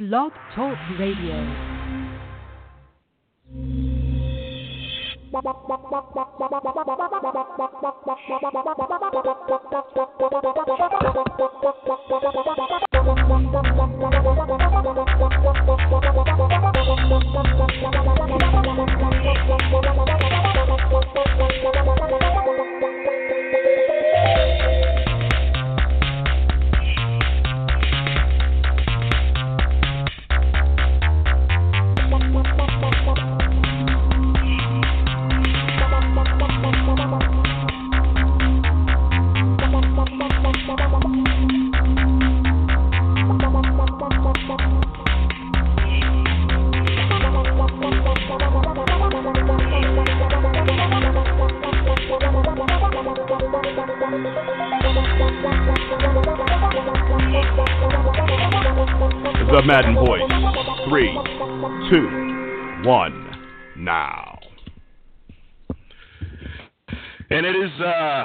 Blog Talk Radio. Madden Voice. Three, two, one, now. And it is uh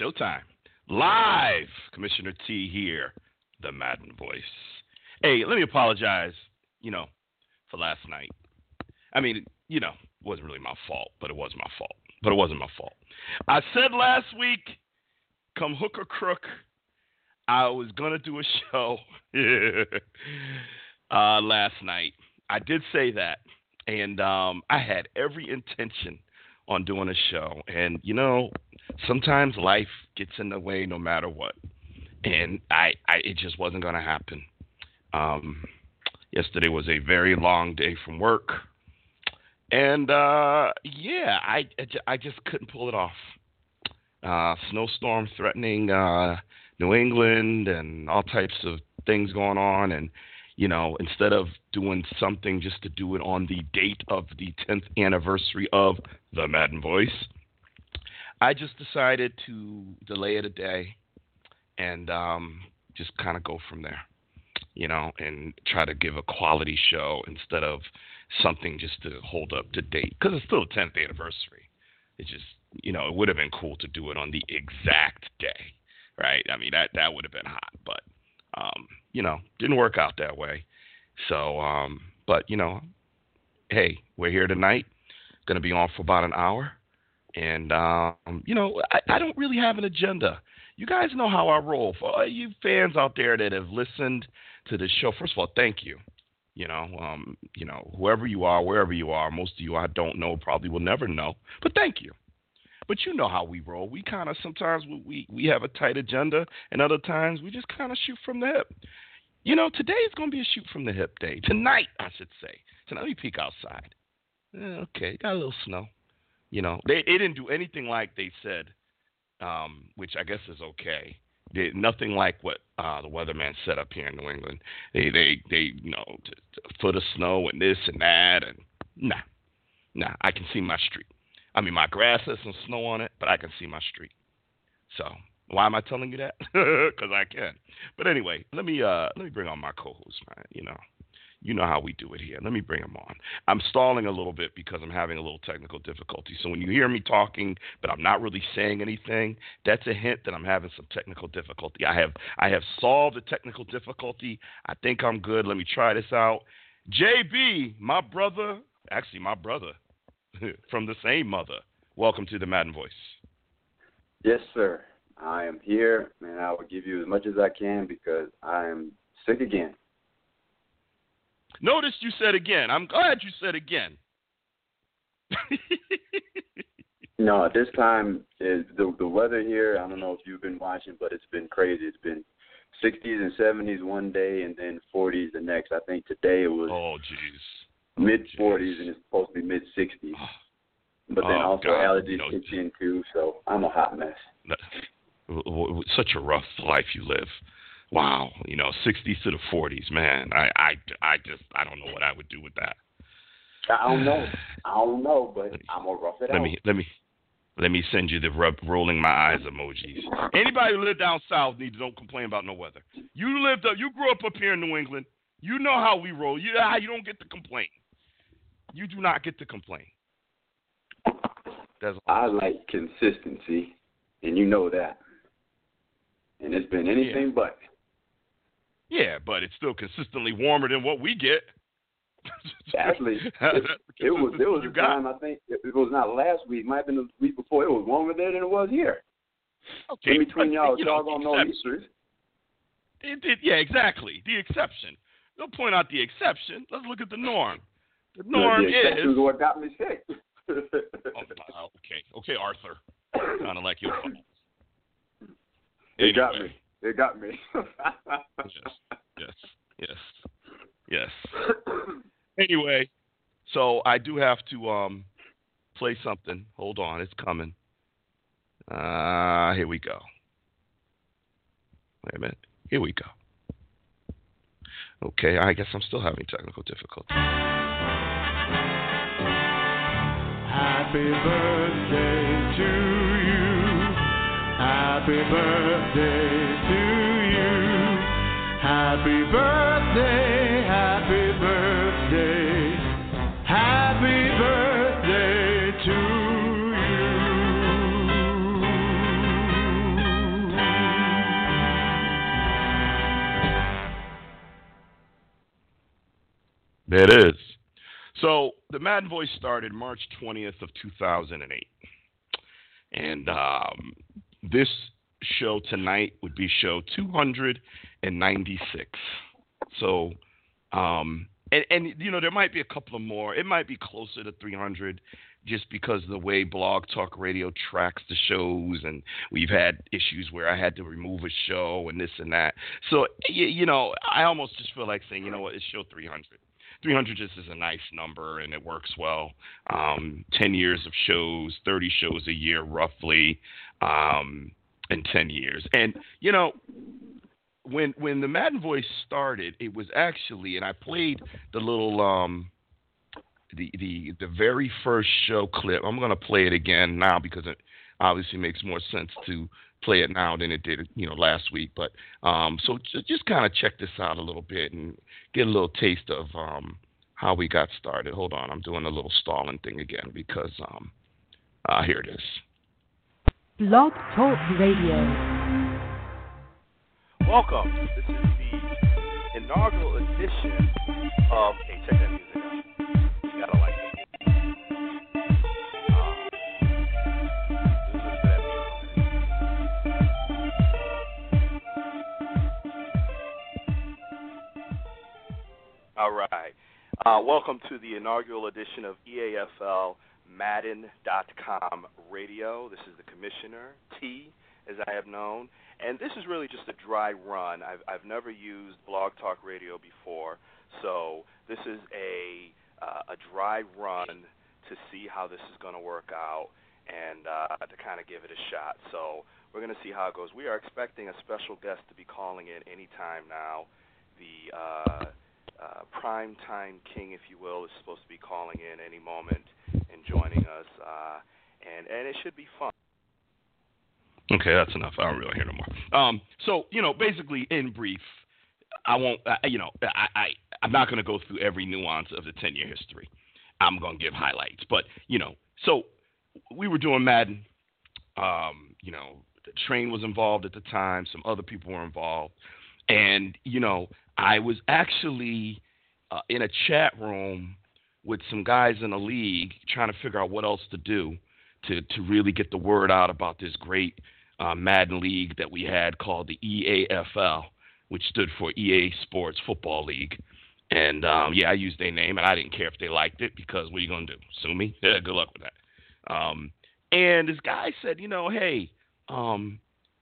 showtime. Live. Commissioner T here, the Madden Voice. Hey, let me apologize, you know, for last night. I mean, you know, it wasn't really my fault, but it was my fault. But it wasn't my fault. I said last week, come hook or crook, I was gonna do a show uh, last night. I did say that, and um, I had every intention on doing a show. And you know, sometimes life gets in the way, no matter what. And I, I it just wasn't gonna happen. Um, yesterday was a very long day from work, and uh, yeah, I, I just couldn't pull it off. Uh, snowstorm threatening. Uh, New England and all types of things going on. And, you know, instead of doing something just to do it on the date of the 10th anniversary of the Madden Voice, I just decided to delay it a day and um, just kind of go from there, you know, and try to give a quality show instead of something just to hold up to date because it's still the 10th anniversary. It just, you know, it would have been cool to do it on the exact day right? I mean that that would have been hot, but um, you know, didn't work out that way. So, um, but you know, hey, we're here tonight. Going to be on for about an hour, and um, you know, I, I don't really have an agenda. You guys know how I roll. For all you fans out there that have listened to this show, first of all, thank you. You know, um, you know, whoever you are, wherever you are, most of you I don't know, probably will never know, but thank you. But you know how we roll. We kind of sometimes we, we we have a tight agenda, and other times we just kind of shoot from the hip. You know, today is going to be a shoot from the hip day. Tonight, I should say. Tonight, let me peek outside. Eh, okay, got a little snow. You know, they, didn't do anything like they said, um, which I guess is okay. They, nothing like what uh, the weatherman said up here in New England. They they they you know t- t- foot of snow and this and that and nah, nah. I can see my street. I mean, my grass has some snow on it, but I can see my street. So why am I telling you that? Because I can. But anyway, let me uh, let me bring on my co-host, man. You know, you know how we do it here. Let me bring him on. I'm stalling a little bit because I'm having a little technical difficulty. So when you hear me talking, but I'm not really saying anything, that's a hint that I'm having some technical difficulty. I have I have solved the technical difficulty. I think I'm good. Let me try this out. JB, my brother, actually my brother, from the same mother. Welcome to the Madden Voice. Yes, sir. I am here, and I will give you as much as I can because I am sick again. Notice you said again. I'm glad you said again. no, this time is the the weather here. I don't know if you've been watching, but it's been crazy. It's been 60s and 70s one day, and then 40s the next. I think today it was. Oh, jeez mid 40s and it's supposed to be mid 60s. But then oh, also God. allergies know, kicked in too, so I'm a hot mess. Such a rough life you live. Wow, you know, 60s to the 40s, man. I, I, I just, I don't know what I would do with that. I don't know. I don't know, but I'm gonna rough it let out. Me, let me, let me send you the rub, rolling my eyes emojis. Anybody who live down south needs to don't complain about no weather. You lived up, you grew up up here in New England. You know how we roll. You know how you don't get to complain. You do not get to complain. That's I like consistency, and you know that. And it's been anything yeah. but. Yeah, but it's still consistently warmer than what we get. Actually, it, it was it was a time I think it, it was not last week, might have been the week before. It was warmer there than it was here. Okay, In between y'all, you y'all gonna know history. It, it, yeah, exactly. The exception. Don't point out the exception. Let's look at the norm. The norm the exception is. is what got me sick. Oh, uh, okay, okay, Arthur. Kind of like your phone. It got me. It got me. Yes, yes, yes, yes. Anyway, so I do have to um play something. Hold on, it's coming. Uh, here we go. Wait a minute. Here we go. Okay, I guess I'm still having technical difficulty. Happy birthday to you. Happy birthday to you. Happy birthday, happy birthday. Happy birthday to you There it is. So the Madden Voice started March 20th of 2008, and um, this show tonight would be show 296. So, um, and, and you know there might be a couple of more. It might be closer to 300, just because of the way Blog Talk Radio tracks the shows, and we've had issues where I had to remove a show and this and that. So you, you know, I almost just feel like saying, you know what, it's show 300. 300 just is a nice number and it works well. Um, 10 years of shows, 30 shows a year roughly, um, in 10 years. And you know, when when the Madden Voice started, it was actually, and I played the little um, the the the very first show clip. I'm gonna play it again now because it obviously makes more sense to play it now than it did, you know, last week. But um, so just, just kind of check this out a little bit and get a little taste of um, how we got started. Hold on, I'm doing a little stalling thing again because um, uh, here it is. Blog Talk Radio. Welcome. This is the inaugural edition of. Hey, check that music out. All right. Uh, welcome to the inaugural edition of EAFL Madden.com radio. This is the commissioner, T, as I have known. And this is really just a dry run. I've, I've never used Blog Talk Radio before, so this is a, uh, a dry run to see how this is going to work out and uh, to kind of give it a shot. So we're going to see how it goes. We are expecting a special guest to be calling in anytime now. The uh, uh, prime time king, if you will, is supposed to be calling in any moment and joining us, uh, and and it should be fun. Okay, that's enough. I don't really hear no more. Um, so you know, basically, in brief, I won't. Uh, you know, I, I I'm not going to go through every nuance of the 10 year history. I'm going to give highlights, but you know, so we were doing Madden. Um, you know, the train was involved at the time. Some other people were involved, and you know, I was actually uh, in a chat room with some guys in the league trying to figure out what else to do to to really get the word out about this great uh, Madden league that we had called the EAFL, which stood for EA Sports Football League. And um, yeah, I used their name, and I didn't care if they liked it because what are you gonna do? Sue me? Yeah, good luck with that. Um, and this guy said, you know, hey, um,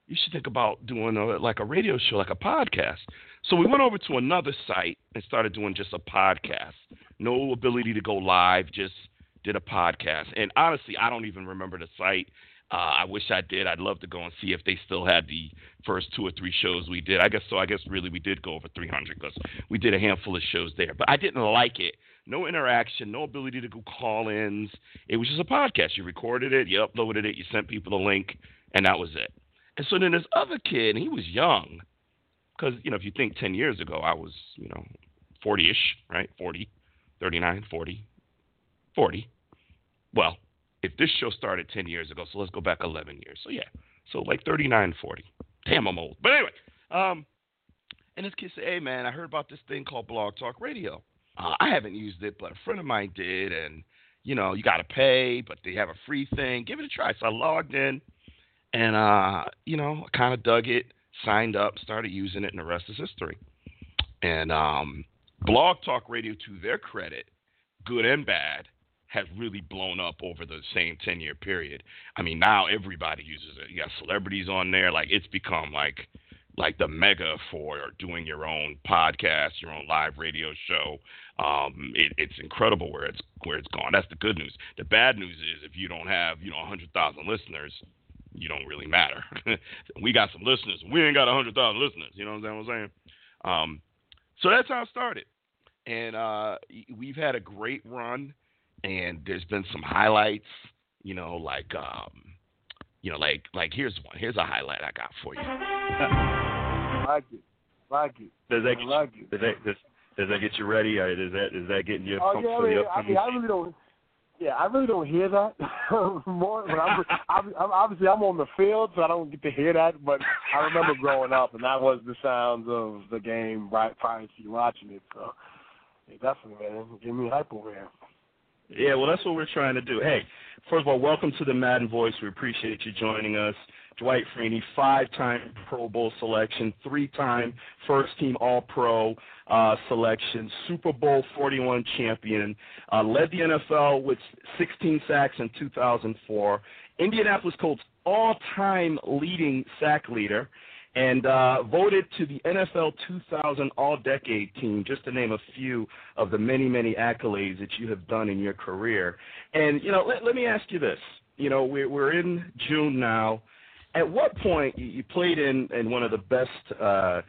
you should think about doing a, like a radio show, like a podcast. So we went over to another site and started doing just a podcast. No ability to go live, just did a podcast. And honestly, I don't even remember the site. Uh, I wish I did. I'd love to go and see if they still had the first two or three shows we did. I guess so. I guess really we did go over 300 because we did a handful of shows there. But I didn't like it. No interaction, no ability to go call-ins. It was just a podcast. You recorded it, you uploaded it, you sent people the link, and that was it. And so then this other kid, and he was young, because you know if you think 10 years ago, I was you know 40ish, right? 40, 39, 40, 40. Well, if this show started 10 years ago, so let's go back 11 years. So yeah, so like 39, 40. Damn, I'm old. But anyway, um, And this kid said, "Hey man, I heard about this thing called Blog Talk Radio. Uh, I haven't used it, but a friend of mine did, and you know, you got to pay, but they have a free thing. Give it a try." So I logged in, and uh, you know, I kind of dug it, signed up, started using it, and the rest is history. And um, Blog Talk Radio, to their credit, good and bad, has really blown up over the same 10 year period. I mean, now everybody uses it. You got celebrities on there. Like, it's become like, like the mega for doing your own podcast, your own live radio show. Um, it, it's incredible where it's where it's gone. That's the good news. The bad news is if you don't have you know 100,000 listeners, you don't really matter. we got some listeners. We ain't got 100,000 listeners. You know what I'm saying? Um, so that's how it started, and uh, we've had a great run and there's been some highlights, you know, like um, you know, like like here's one. Here's a highlight I got for you. like it, like it. Does that get like you, does that does, does that get you ready? Or does that is that getting you oh, pumped yeah, for I mean, the I mean, I really don't. Yeah, I really don't hear that more. But I'm, I'm, I'm obviously I'm on the field, so I don't get to hear that. But I remember growing up, and that was the sounds of the game right prior to you watching it. So, yeah, definitely, man, give me hype over here. Yeah, well, that's what we're trying to do. Hey, first of all, welcome to the Madden Voice. We appreciate you joining us. Dwight Freeney, five-time Pro Bowl selection, three-time first-team All-Pro uh, selection, Super Bowl 41 champion, uh, led the NFL with 16 sacks in 2004, Indianapolis Colts all-time leading sack leader, and uh, voted to the NFL 2000 All Decade team, just to name a few of the many, many accolades that you have done in your career. And, you know, let, let me ask you this. You know, we're, we're in June now. At what point you played in, in one of the best. Uh,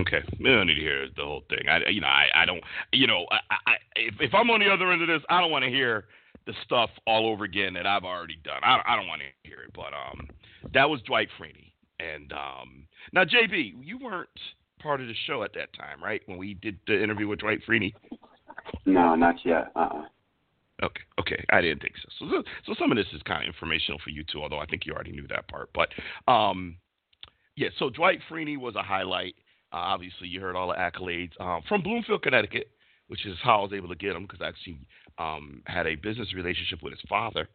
Okay, we don't need to hear the whole thing. I, you know, I, I don't, you know, I, I, if, if I'm on the other end of this, I don't want to hear the stuff all over again that I've already done. I, I don't want to hear it. But um, that was Dwight Freeney. And um, now, JB, you weren't part of the show at that time, right? When we did the interview with Dwight Freeney. No, not yet. Uh-uh. Okay, okay, I didn't think so. So, so some of this is kind of informational for you too, although I think you already knew that part. But um, yeah, so Dwight Freeney was a highlight. Uh, obviously, you heard all the accolades um, from Bloomfield, Connecticut, which is how I was able to get him because I actually um, had a business relationship with his father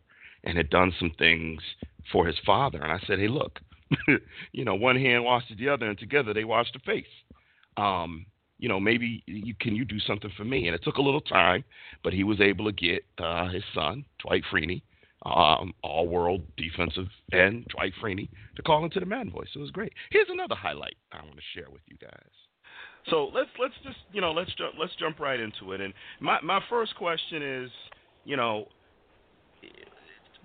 and had done some things for his father. And I said, hey, look, you know, one hand washes the other, and together they wash the face. Um, you know, maybe you can you do something for me? And it took a little time, but he was able to get uh, his son Dwight Freeney, um, all-world defensive end Dwight Freeney, to call into the Madden Voice. So it was great. Here's another highlight I want to share with you guys. So let's let's just you know let's ju- let's jump right into it. And my my first question is, you know,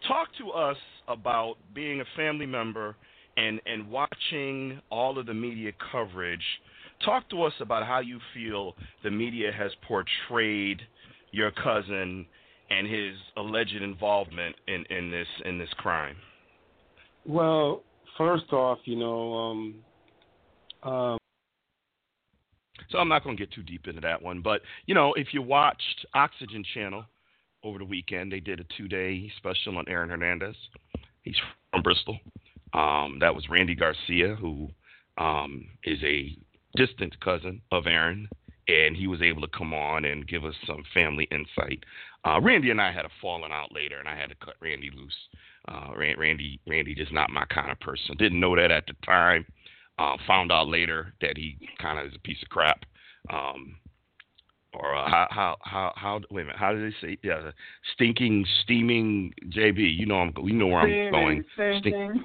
talk to us about being a family member and and watching all of the media coverage. Talk to us about how you feel the media has portrayed your cousin and his alleged involvement in, in this in this crime. Well, first off, you know, um, um, so I'm not going to get too deep into that one, but you know, if you watched Oxygen Channel over the weekend, they did a two-day special on Aaron Hernandez. He's from Bristol. Um, that was Randy Garcia, who um, is a distant cousin of Aaron, and he was able to come on and give us some family insight. Uh, Randy and I had a falling out later, and I had to cut Randy loose. Uh, Randy, Randy is not my kind of person. Didn't know that at the time. Uh, found out later that he kind of is a piece of crap. Um, or uh, how how how how wait a minute how did they say yeah stinking steaming JB you know I'm you know where I'm going Stinking.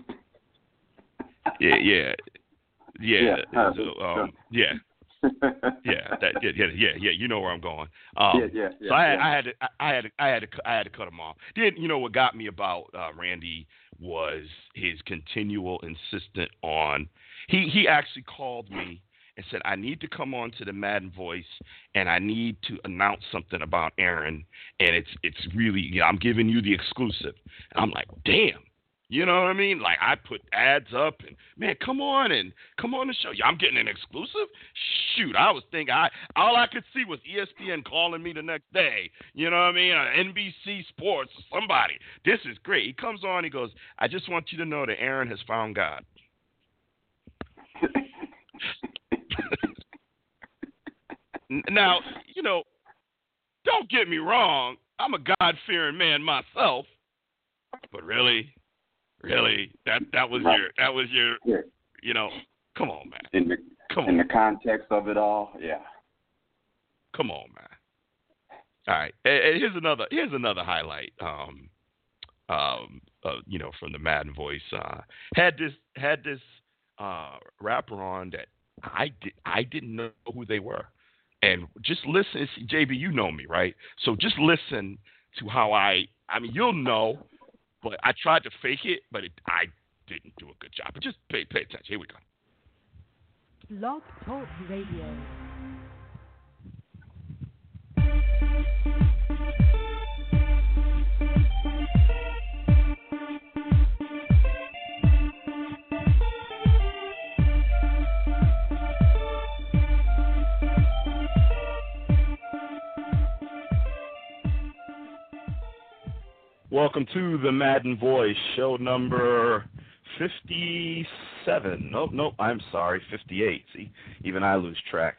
yeah yeah yeah Yeah, so, um, yeah yeah that yeah yeah yeah yeah you know where I'm going um, yeah, yeah, yeah. so I had, yeah. I had to I had to, I had to I had to cut him off. Then you know what got me about uh, Randy was his continual insistent on he he actually called me and said I need to come on to the Madden Voice and I need to announce something about Aaron and it's it's really you know, I'm giving you the exclusive. And I'm like, damn. You know what I mean? Like I put ads up and man, come on and come on the show. I'm getting an exclusive. Shoot, I was thinking I all I could see was ESPN calling me the next day. You know what I mean? NBC Sports, somebody. This is great. He comes on. He goes, I just want you to know that Aaron has found God. Now, you know, don't get me wrong. I'm a God fearing man myself, but really, really, that that was Right. your that was your Yeah. you know. Come on, man. In the Come in on. the context of it all, yeah. Come on, man. All right. And, and here's another here's another highlight. Um, um, uh, you know, from the Madden voice. Uh, had this had this uh rapper on that I did I didn't know who they were, and just listen. JB, you know me, right? So just listen to how I. I mean, you'll know, but I tried to fake it, but it, I didn't do a good job. But just pay pay attention. Here we go. Blog Talk Radio. Welcome to the Madden Voice, show number 57. Nope, nope, I'm sorry, 58. See, even I lose track.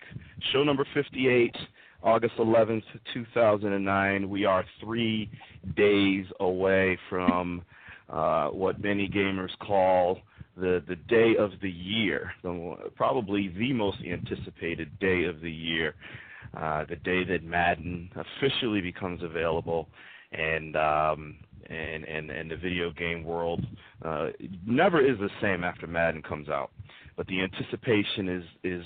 Show number 58, August 11th, 2009. We are three days away from uh, what many gamers call the, the day of the year, the, probably the most anticipated day of the year, uh, the day that Madden officially becomes available and um, and and and the video game world uh, never is the same after Madden comes out. But the anticipation is is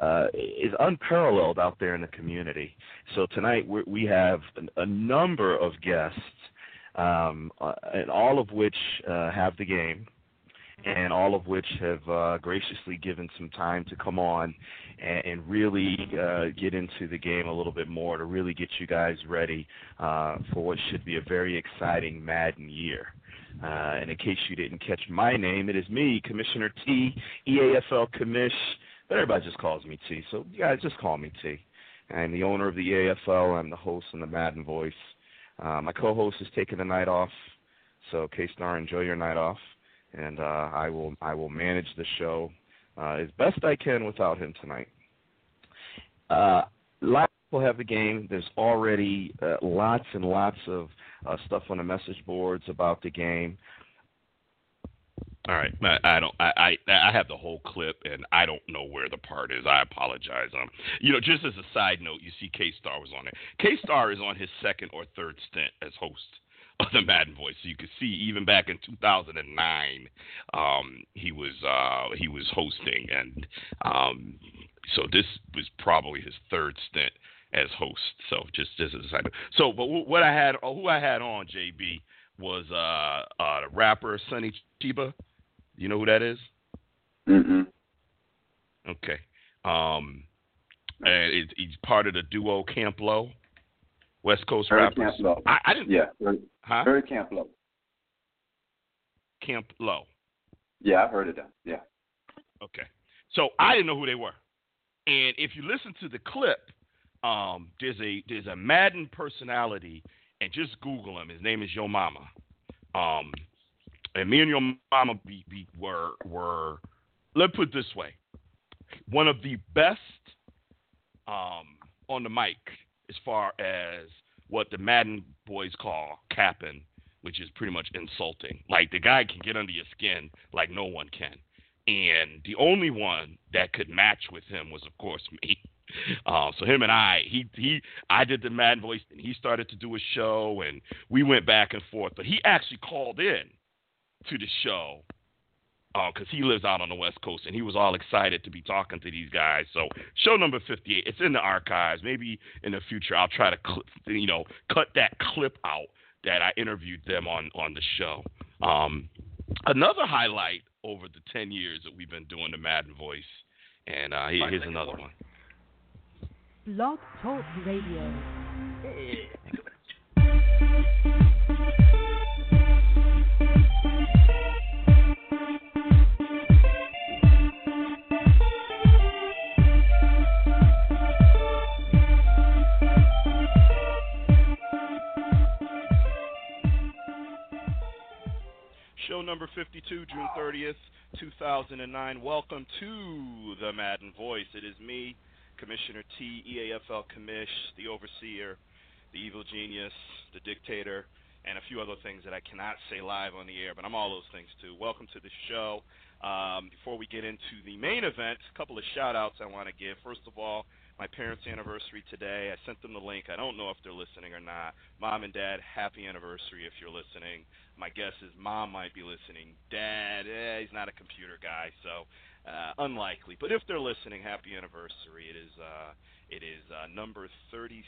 uh, is unparalleled out there in the community. So tonight we we have an, a number of guests, um, uh, and all of which uh, have the game, and all of which have uh, graciously given some time to come on and, and really uh, get into the game a little bit more to really get you guys ready uh, for what should be a very exciting Madden year. Uh, and in case you didn't catch my name, it is me, Commissioner T, EAFL Commish, but everybody just calls me T. So you guys just call me T. I'm the owner of the EAFL. I'm the host and the Madden voice. Uh, my co-host is taking the night off, so K-Star, enjoy your night off, and uh, I will I will manage the show uh, as best I can without him tonight. Uh, of people have the game. There's already uh, lots and lots of uh, stuff on the message boards about the game. All right, I, I don't. I, I I have the whole clip, and I don't know where the part is. I apologize. Um, you know, just as a side note, you see K Star was on it. K Star is on his second or third stint as host of the Madden Voice. So you could see even back in 2009, um, he was uh, he was hosting, and um, so this was probably his third stint as host. So just just as a side note. So, but what I had, who I had on JB was uh, uh, the rapper Sonny Cheeba. You know who that is? Mm-mm. Okay. Um, and it, he's part of the duo Camp Lo, West Coast Heard rappers. Camp Lo. I, I didn't. Yeah. Heard, Huh? heard Camp Lo. Camp Lo. Yeah, I've heard of them. Yeah. Okay. So I didn't know who they were, and if you listen to the clip, um, there's a there's a Madden personality, and just Google him. His name is Yo Mama. Um, and me and Yo Mama be, be, were were let's put it this way, one of the best um, on the mic as far as what the Madden boys call capping, which is pretty much insulting. Like the guy can get under your skin like no one can. And the only one that could match with him was, of course, me. Uh, so him and I, he he, I did the Madden voice, and he started to do a show, and we went back and forth. But he actually called in to the show because he lives out on the West Coast, and he was all excited to be talking to these guys. So show number 58, it's in the archives. Maybe in the future I'll try to, cl- you know, cut that clip out that I interviewed them on on the show. Um, another highlight over the 10 years that we've been doing the Madden Voice, and uh, here- here's another one. Blog Talk Radio. Show number 52, June 30th, 2009. Welcome to the Madden Voice. It is me, Commissioner T, EAFL Commish, the Overseer, the Evil Genius, the Dictator, and a few other things that I cannot say live on the air, but I'm all those things too. Welcome to the show. Um, before we get into the main event, a couple of shout outs I want to give. First of all, my parents' anniversary today. I sent them the link. I don't know if they're listening or not. Mom and Dad, happy anniversary if you're listening. My guess is Mom might be listening. Dad, eh, he's not a computer guy, so uh, unlikely. But if they're listening, happy anniversary. It is uh, it is uh, number 36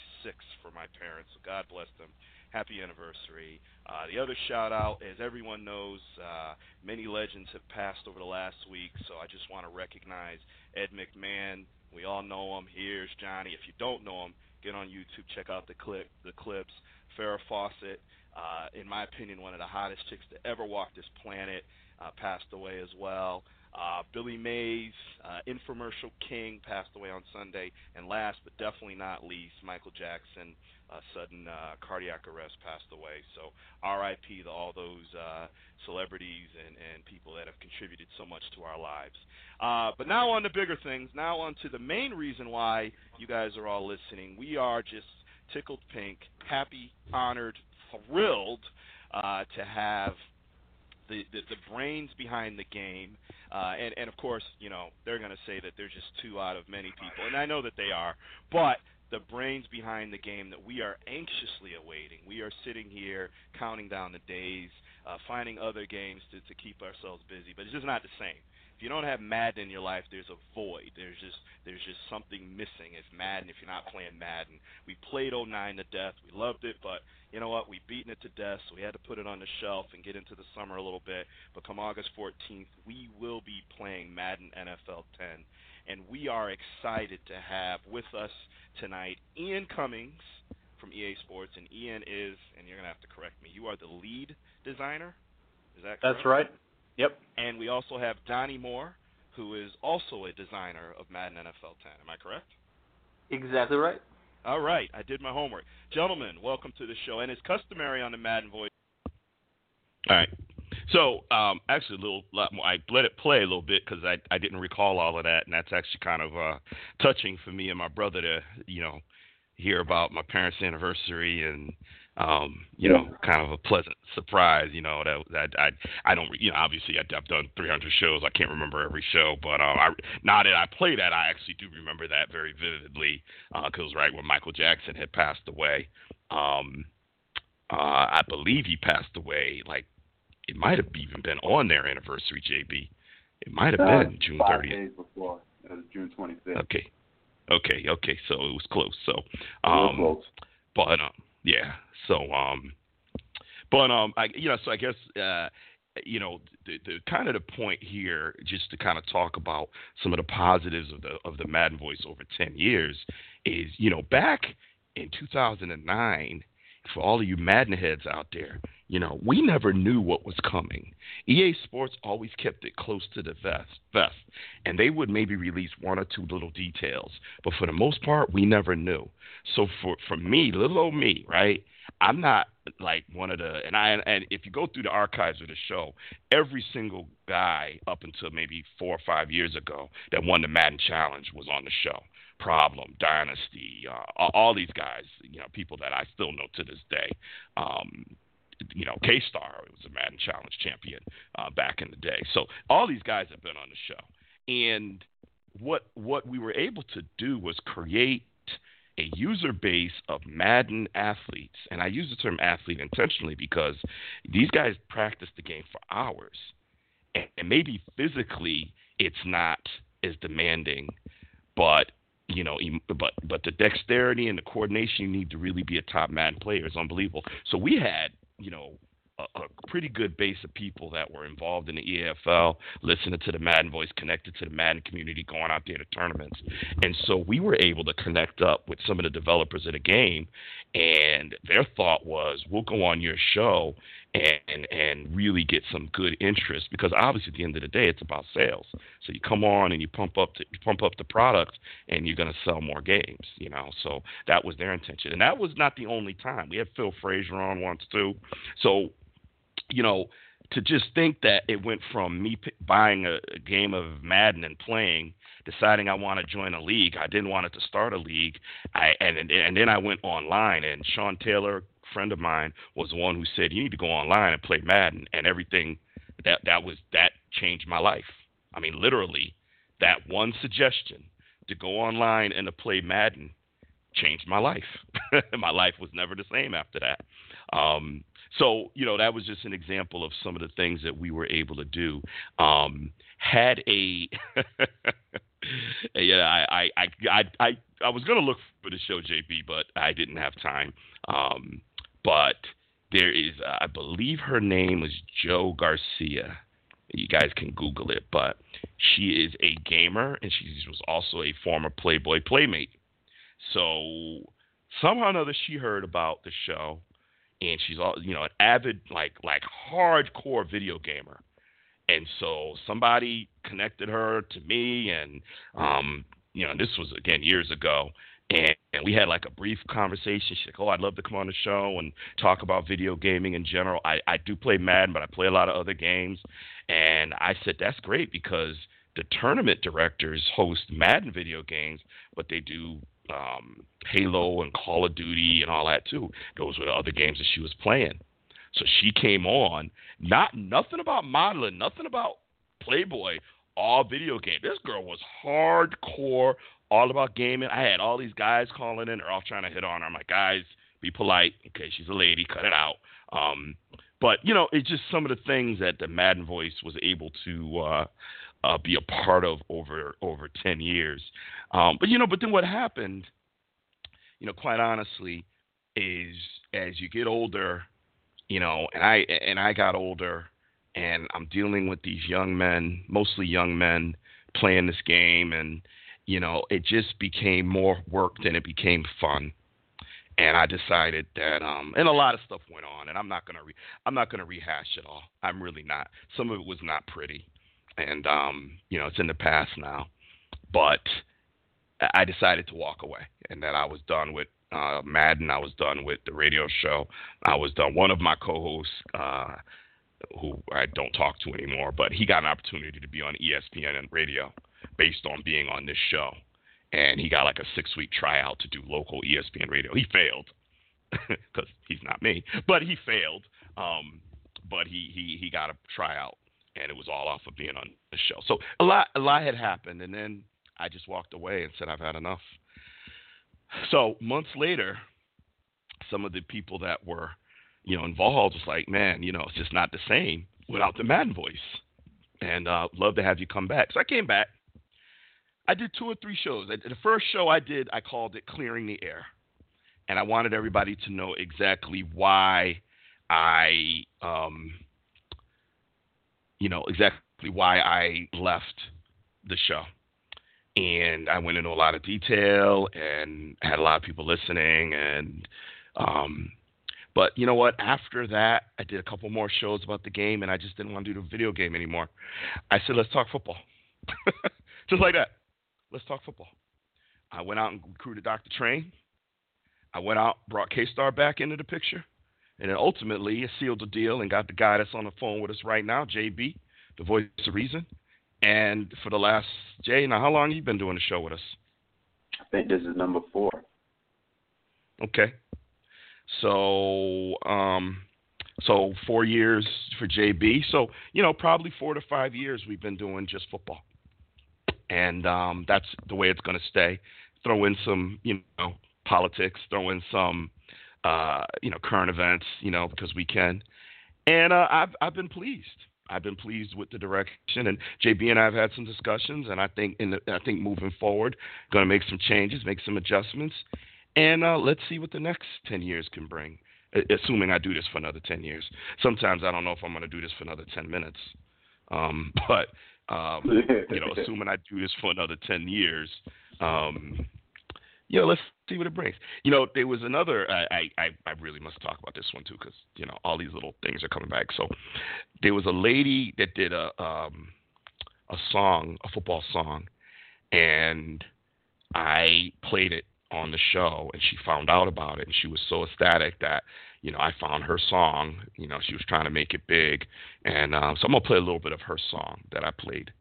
for my parents. So God bless them. Happy anniversary. Uh, the other shout out, as everyone knows, uh, many legends have passed over the last week, so I just want to recognize Ed McMahon, we all know him. Here's Johnny. If you don't know him, get on YouTube, check out the clip, the clips. Farrah Fawcett, uh, in my opinion, one of the hottest chicks to ever walk this planet, uh, passed away as well. Uh, Billy Mays, uh, infomercial king, passed away on Sunday. And last but definitely not least, Michael Jackson, uh, sudden uh, cardiac arrest, passed away. So RIP to all those uh, celebrities and, and people that have contributed so much to our lives. Uh, but now on to bigger things. Now on to the main reason why you guys are all listening. We are just tickled pink, happy, honored, thrilled uh, to have the, the, the brains behind the game, uh, and and of course, you know they're going to say that they're just two out of many people, and I know that they are, but the brains behind the game that we are anxiously awaiting. We are sitting here counting down the days, uh, finding other games to, to keep ourselves busy, but it's just not the same. If you don't have Madden in your life, there's a void. There's just there's just something missing. It's Madden, if you're not playing Madden, we played 09 to death. We loved it, but you know what? We've beaten it to death, so we had to put it on the shelf and get into the summer a little bit. But come August 14th, we will be playing Madden NFL 10 and we are excited to have with us tonight Ian Cummings from EA Sports, and Ian is, and you're gonna have to correct me, you are the lead designer. Is that correct? That's right. Yep. And we also have Donny Moore, who is also a designer of Madden NFL 10. Am I correct? Exactly right. All right, I did my homework. Gentlemen, welcome to the show. And it's customary on the Madden Voice. All right. So um, actually, a little lot more. I let it play a little bit because I I didn't recall all of that, and that's actually kind of uh, touching for me and my brother to you know hear about my parents' anniversary and um, you know, kind of a pleasant surprise. You know that that I I don't you know obviously I, I've done 300 shows. I can't remember every show, but um, I now that I play that, I actually do remember that very vividly because uh, right when Michael Jackson had passed away. Um, uh, I believe he passed away like it might have even been on their anniversary, JB. It might have uh, been June 30th. Days before. It was June 25th. Okay. Okay, okay, so it was close. So, um, close. but um, yeah, so um, but um, I you know, so I guess uh, you know, the, the kind of the point here, just to kind of talk about some of the positives of the of the Madden voice over ten years, is you know back in 2009 for all of you Madden heads out there, you know, we never knew what was coming. EA Sports always kept it close to the vest, vest, and they would maybe release one or two little details, but for the most part, we never knew. So for for me, little old me, right? I'm not like one of the and I and if you go through the archives of the show, every single guy up until maybe four or five years ago that won the Madden Challenge was on the show. Problem, Dynasty, uh, all these guys, you know, people that I still know to this day. Um, you know, K Star was a Madden Challenge champion uh, back in the day. So all these guys have been on the show, and what what we were able to do was create a user base of Madden athletes, and I use the term athlete intentionally because these guys practice the game for hours, and, and maybe physically it's not as demanding, but you know, but but the dexterity and the coordination you need to really be a top Madden player is unbelievable. So we had, you know, a, a pretty good base of people that were involved in the EFL, listening to the Madden voice, connected to the Madden community, going out there to tournaments, and so we were able to connect up with some of the developers of the game, and their thought was, we'll go on your show and and really get some good interest because obviously at the end of the day it's about sales. So you come on and you pump up the, you pump up the product and you're going to sell more games, you know. So that was their intention, and that was not the only time. We had Phil Frazier on once too. So you know to just think that it went from me p- buying a, a game of Madden and playing, deciding I want to join a league. I didn't want it to start a league. I and and then I went online and Sean Taylor, friend of mine, was the one who said you need to go online and play Madden and everything that that was that changed my life. I mean literally that one suggestion to go online and to play Madden changed my life. my life was never the same after that. Um, so you know that was just an example of some of the things that we were able to do. Um, had a yeah, I I I I I was gonna look for the show JB, but I didn't have time. Um, but there is, uh, I believe her name was Jo Garcia. You guys can Google it, but she is a gamer and she was also a former Playboy playmate. So somehow or another, she heard about the show, and she's all you know an avid like like hardcore video gamer. And so somebody connected her to me, and um, you know this was again years ago, and, and we had like a brief conversation. She's like, "Oh, I'd love to come on the show and talk about video gaming in general. I, I do play Madden, but I play a lot of other games." And I said, "That's great because the tournament directors host Madden video games, but they do um, Halo and Call of Duty and all that too. Those were the other games that she was playing. So she came on, not nothing about modeling, nothing about Playboy, all video game. This girl was hardcore, all about gaming. I had all these guys calling in, they're all trying to hit on her. I'm like, guys, be polite. Okay, she's a lady, cut it out. Um, but you know, it's just some of the things that the Madden voice was able to uh, uh, be a part of over over ten years. Um, but you know, but then what happened, you know, quite honestly, is as you get older, you know, and I and I got older, and I'm dealing with these young men, mostly young men, playing this game, and you know, it just became more work than it became fun. And I decided that, um, and a lot of stuff went on, and I'm not gonna, re- I'm not gonna rehash it all. I'm really not. Some of it was not pretty, and um, you know, it's in the past now. But I decided to walk away, and that I was done with uh, Madden. I was done with the radio show. I was done. One of my co-hosts, uh, who I don't talk to anymore, but he got an opportunity to be on ESPN and radio based on being on this show, and he got like a six-week tryout to do local ESPN radio. He failed because he's not me, but he failed. Um, but he he he got a tryout, and it was all off of being on the show. So a lot a lot had happened, and then I just walked away and said I've had enough. So months later, some of the people that were, you know, involved was like, man, you know, it's just not the same without the Madden voice. And uh, love to have you come back. So I came back. I did two or three shows. The first show I did, I called it Clearing the Air. And I wanted everybody to know exactly why I, um, you know, exactly why I left the show and I went into a lot of detail and had a lot of people listening and um but you know what after that I did a couple more shows about the game and I just didn't want to do the video game anymore. I said let's talk football. just like that. Let's talk football. I went out and recruited Dr. Train. I went out, brought K Star back into the picture, and then ultimately sealed the deal and got the guy that's on the phone with us right now, JB, the voice of reason. And for the last Jay, now how long have you been doing the show with us? I think this is number four. Okay. So um so four years for JB. So, you know, probably four to five years we've been doing just football. And um that's the way it's gonna stay. Throw in some, you know, politics, throw in some uh, you know, current events, you know, because we can. And uh, I've I've been pleased. I've been pleased with the direction, and JB and I have had some discussions, and I think in the, I think moving forward, going to make some changes, make some adjustments, and uh, let's see what the next ten years can bring. Assuming I do this for another ten years. Sometimes I don't know if I'm going to do this for another ten minutes, um, but um, you know, assuming I do this for another ten years, um, you know, let's see what it brings. You know, there was another. I I, I really must talk about this one too because you know all these little things are coming back. So there was a lady that did a um, a song, a football song, and I played it on the show, and she found out about it, and she was so ecstatic that you know I found her song. You know, she was trying to make it big, and um, so I'm gonna play a little bit of her song that I played.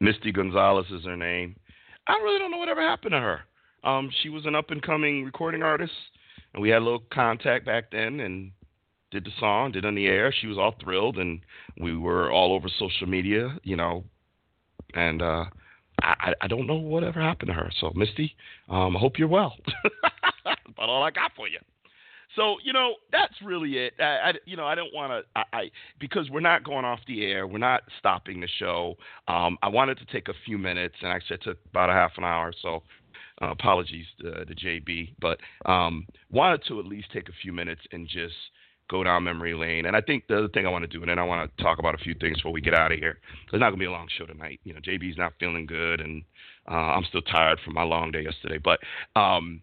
Misty Gonzalez is her name. I really don't know whatever happened to her. Um, she was an up and coming recording artist, and we had a little contact back then, and did the song, did on the air. She was all thrilled, and we were all over social media, you know. And uh, I, I don't know whatever happened to her. So, Misty, um, I hope you're well. About all I got for you. So you know that's really it. I, I you know I don't want to I, I because we're not going off the air. We're not stopping the show. Um, I wanted to take a few minutes, and actually it took about a half an hour. So uh, apologies to, to JB, but um, wanted to at least take a few minutes and just go down memory lane. And I think the other thing I want to do, and then I want to talk about a few things before we get out of here. It's not gonna be a long show tonight. You know, JB's not feeling good, and uh, I'm still tired from my long day yesterday. But um,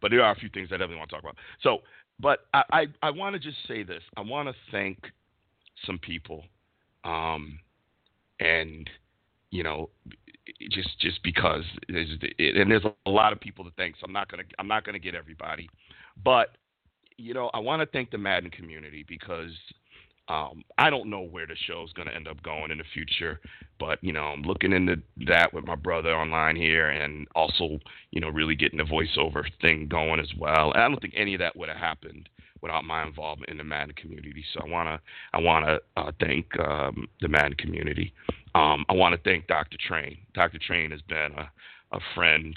but there are a few things I definitely want to talk about. So but I, I, I want to just say this. I want to thank some people, um, and you know, just just because there's, and there's a lot of people to thank. So I'm not gonna I'm not gonna get everybody, but you know, I want to thank the Madden community because um, I don't know where the show is going to end up going in the future, but you know, I'm looking into that with my brother online here, and also, you know, really getting the voiceover thing going as well. And I don't think any of that would have happened without my involvement in the Madden community. So I wanna, I wanna uh, thank um, the Madden community. Um, I want to thank Dr. Train. Dr. Train has been a, a friend,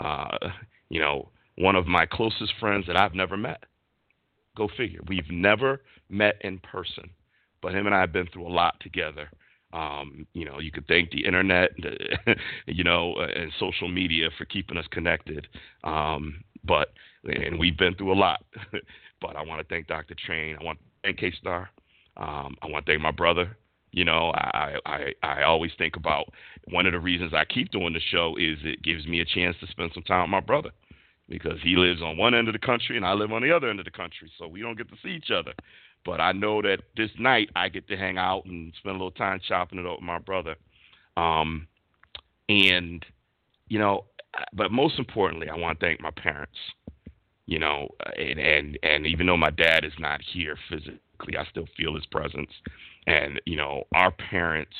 uh, you know, one of my closest friends that I've never met. Go figure. We've never met in person, but him and I have been through a lot together. Um, you know, you could thank the internet, you know, uh, and social media for keeping us connected. Um, but and we've been through a lot. but I want to thank Dr. Train. I want to thank K Star. Um, I want to thank my brother. You know, I, I I always think about one of the reasons I keep doing the show is it gives me a chance to spend some time with my brother because he lives on one end of the country and I live on the other end of the country, so we don't get to see each other. But I know that this night I get to hang out and spend a little time chopping it up with my brother. Um, and you know, but most importantly, I want to thank my parents. You know, and and and even though my dad is not here physically, I still feel his presence. And you know, our parents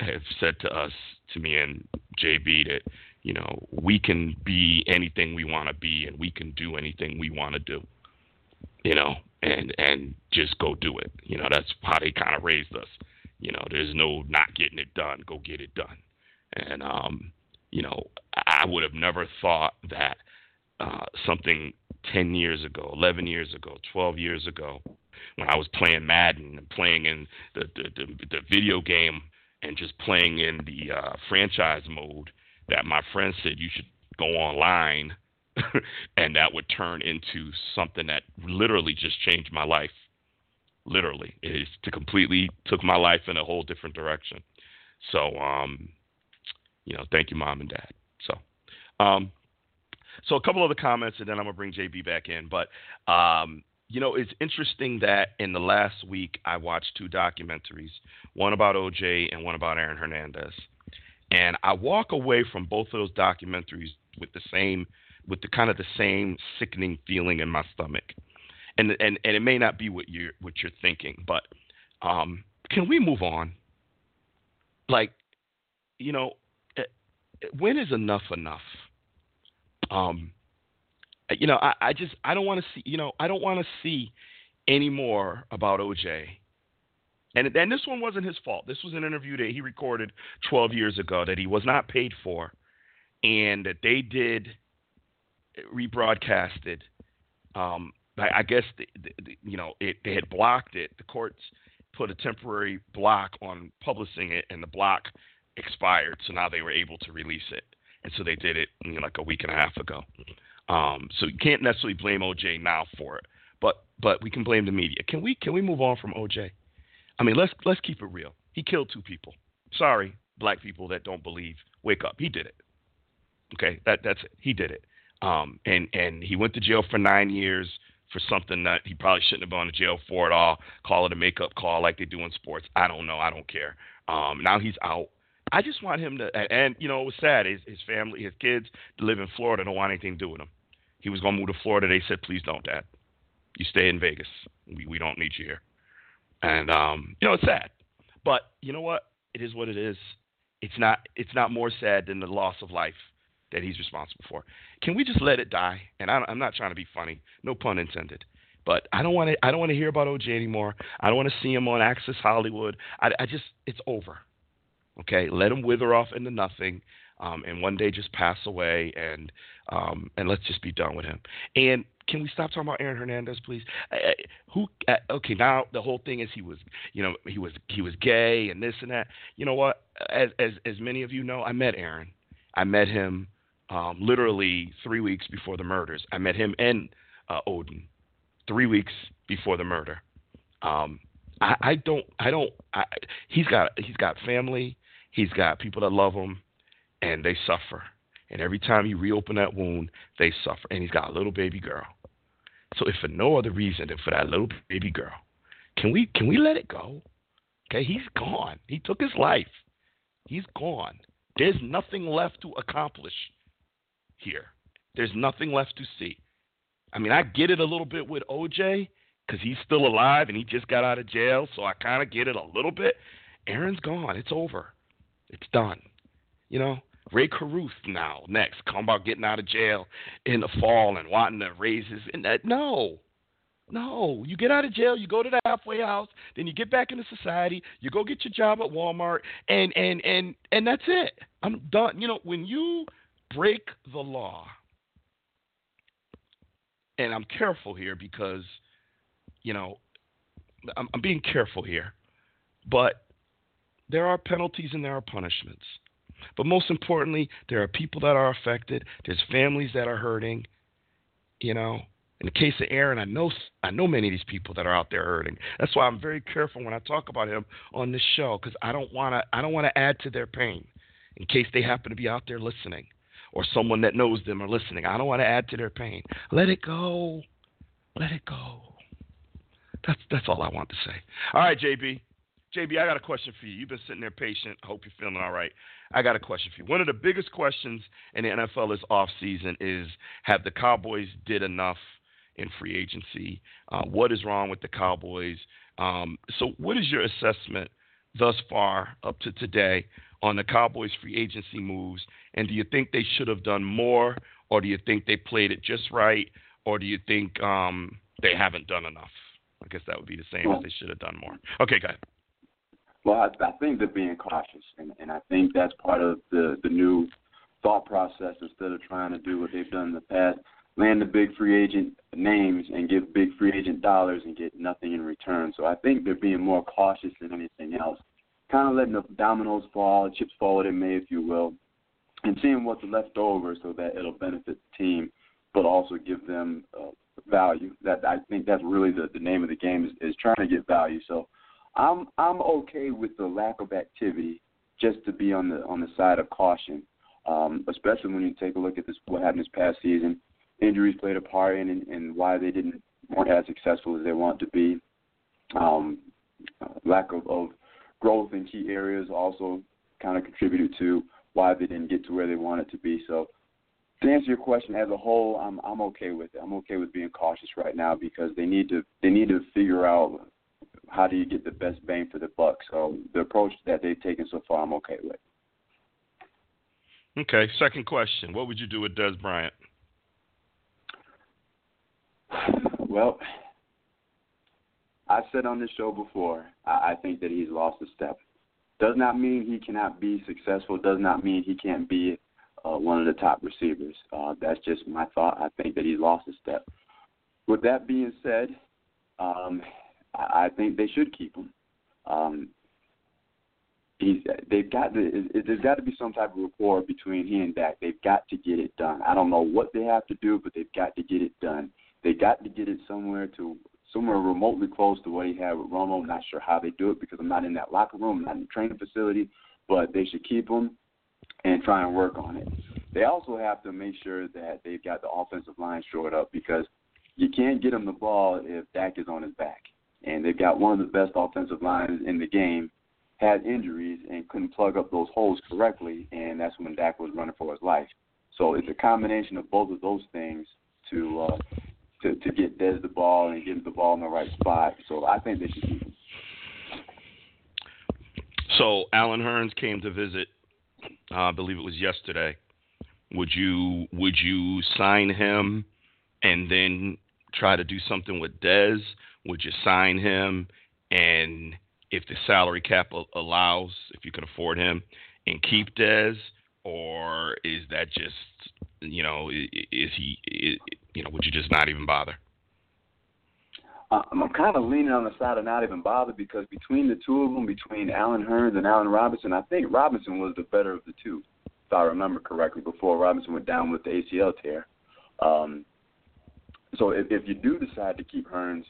have said to us, to me and JB, that you know, we can be anything we want to be and we can do anything we want to do. You know, and and just go do it. You know, that's how they kind of raised us. You know, there's no not getting it done. Go get it done. And um, you know, I would have never thought that uh, something 10 years ago, 11 years ago, 12 years ago, when I was playing Madden and playing in the the, the, the video game and just playing in the uh, franchise mode that my friend said you should go online and that would turn into something that literally just changed my life. Literally, it to completely took my life in a whole different direction. So, um, you know, thank you, mom and dad. So, um, so a couple of the comments, and then I'm gonna bring JB back in. But, um, you know, it's interesting that in the last week I watched two documentaries, one about OJ and one about Aaron Hernandez. And I walk away from both of those documentaries with the same, with the kind of the same sickening feeling in my stomach. and and and it may not be what you're what you're thinking, but um, can we move on? Like, you know, eh, when is enough enough? Um, you know, I, I just I don't want to see you know I don't want to see any more about OJ. And and this one wasn't his fault. This was an interview that he recorded 12 years ago that he was not paid for, and that they did rebroadcasted. Um, I, guess the, the, you know it, they had blocked it. The courts put a temporary block on publishing it, and the block expired. So now they were able to release it, and so they did it you know, like a week and a half ago. Um, so you can't necessarily blame OJ now for it, but but we can blame the media. Can we can we move on from OJ? I mean, let's let's keep it real. He killed two people. Sorry, black people that don't believe. Wake up. He did it. Okay, that that's it. He did it. Um, and and he went to jail for nine years for something that he probably shouldn't have gone to jail for at all. Call it a makeup call like they do in sports. I don't know. I don't care. Um, now he's out. I just want him to. And you know, it was sad. His, his family, his kids, live in Florida. Don't want anything to do with him. He was gonna move to Florida. They said, please don't, Dad. You stay in Vegas. We we don't need you here. And um, you know, it's sad. But you know what? It is what it is. It's not. It's not more sad than the loss of life that he's responsible for. Can we just let it die? And I, am not trying to be funny, no pun intended. But I don't want to. I don't want to hear about OJ anymore. I don't want to see him on Access Hollywood. I, I just, it's over. Okay, let him wither off into nothing, um, and one day just pass away, and um, and let's just be done with him. And can we stop talking about Aaron Hernandez, please? Who? Uh, okay, now the whole thing is he was, you know, he was he was gay and this and that. You know what? As as as many of you know, I met Aaron. I met him um, literally three weeks before the murders. I met him and uh, Odin three weeks before the murder. Um, I, I don't. I don't. I, he's got. He's got family. He's got people that love him, and they suffer. And every time you reopen that wound, they suffer. And he's got a little baby girl. So if for no other reason than for that little baby girl, can we can we let it go? Okay, he's gone. He took his life. He's gone. There's nothing left to accomplish here. There's nothing left to see. I mean, I get it a little bit with OJ because he's still alive and he just got out of jail, so I kind of get it a little bit. Aaron's gone. It's over. It's done. You know, Rae Carruth now next, come about getting out of jail in the fall and wanting to raise his. And that, no, no. You get out of jail, you go to the halfway house, then you get back into society. You go get your job at Walmart, and and and and that's it. I'm done. You know, when you break the law, and I'm careful here because, you know, I'm, I'm being careful here, but there are penalties and there are punishments. But most importantly, there are people that are affected. There's families that are hurting. You know, in the case of Aaron, I know I know many of these people that are out there hurting. That's why I'm very careful when I talk about him on this show because I don't want to I don't want to add to their pain in case they happen to be out there listening or someone that knows them are listening. I don't want to add to their pain. Let it go. Let it go. That's that's all I want to say. All right, JB. JB, I got a question for you. You've been sitting there patient. I hope you're feeling all right. I got a question for you. One of the biggest questions in the NFL this offseason is have the Cowboys did enough in free agency? Uh, what is wrong with the Cowboys? Um, so, what is your assessment thus far up to today on the Cowboys free agency moves? And do you think they should have done more, or do you think they played it just right, or do you think um, they haven't done enough? I guess that would be the same as they should have done more. Okay, go ahead. Well, I, I think they're being cautious, and, and I think that's part of the the new thought process. Instead of trying to do what they've done in the past, land the big free agent names and give big free agent dollars and get nothing in return. So I think they're being more cautious than anything else, kind of letting the dominoes fall, chips fall they may, if you will, and seeing what's left over so that it'll benefit the team, but also give them uh, value. That I think that's really the the name of the game is, is trying to get value. So I'm I'm okay with the lack of activity, just to be on the on the side of caution, um, especially when you take a look at this what happened this past season. Injuries played a part in and why they didn't weren't as successful as they want to be. Um, uh, lack of, of growth in key areas also kind of contributed to why they didn't get to where they wanted to be. So to answer your question as a whole, I'm I'm okay with it. I'm okay with being cautious right now because they need to they need to figure out how do you get the best bang for the buck. So the approach that they've taken so far, I'm okay with. Okay. Second question: What would you do with Dez Bryant? Well, I've said on this show before, I, I think that he's lost a step. Does not mean he cannot be successful. Does not mean he can't be uh, one of the top receivers. Uh, that's just my thought. I think that he's lost a step. With that being said, um, I, think they should keep him. Um, he's they've got to it, there's got to be some type of rapport between he and Dak. They've got to get it done. I don't know what they have to do, but they've got to get it done. They got to get it somewhere to somewhere remotely close to what he had with Romo. I'm not sure how they do it because I'm not in that locker room, I'm not in the training facility, but they should keep him and try and work on it. They also have to make sure that they've got the offensive line shored up because you can't get him the ball if Dak is on his back. And they've got one of the best offensive lines in the game, had injuries and couldn't plug up those holes correctly, and that's when Dak was running for his life. So it's a combination of both of those things to uh, to to get Dez the ball and get him the ball in the right spot. So I think they should. So Allen Hurns came to visit. Uh, I believe it was yesterday. Would you would you sign him and then try to do something with Dez? Would you sign him and if the salary cap allows, if you can afford him, and keep Dez, or is that just you know is he is, you know would you just not even bother? Uh, I'm kind of leaning on the side of not even bother because between the two of them, between Allen Hurns and Allen Robinson, I think Robinson was the better of the two, if I remember correctly, before Robinson went down with the ACL tear. Um, so if, if you do decide to keep Hurns,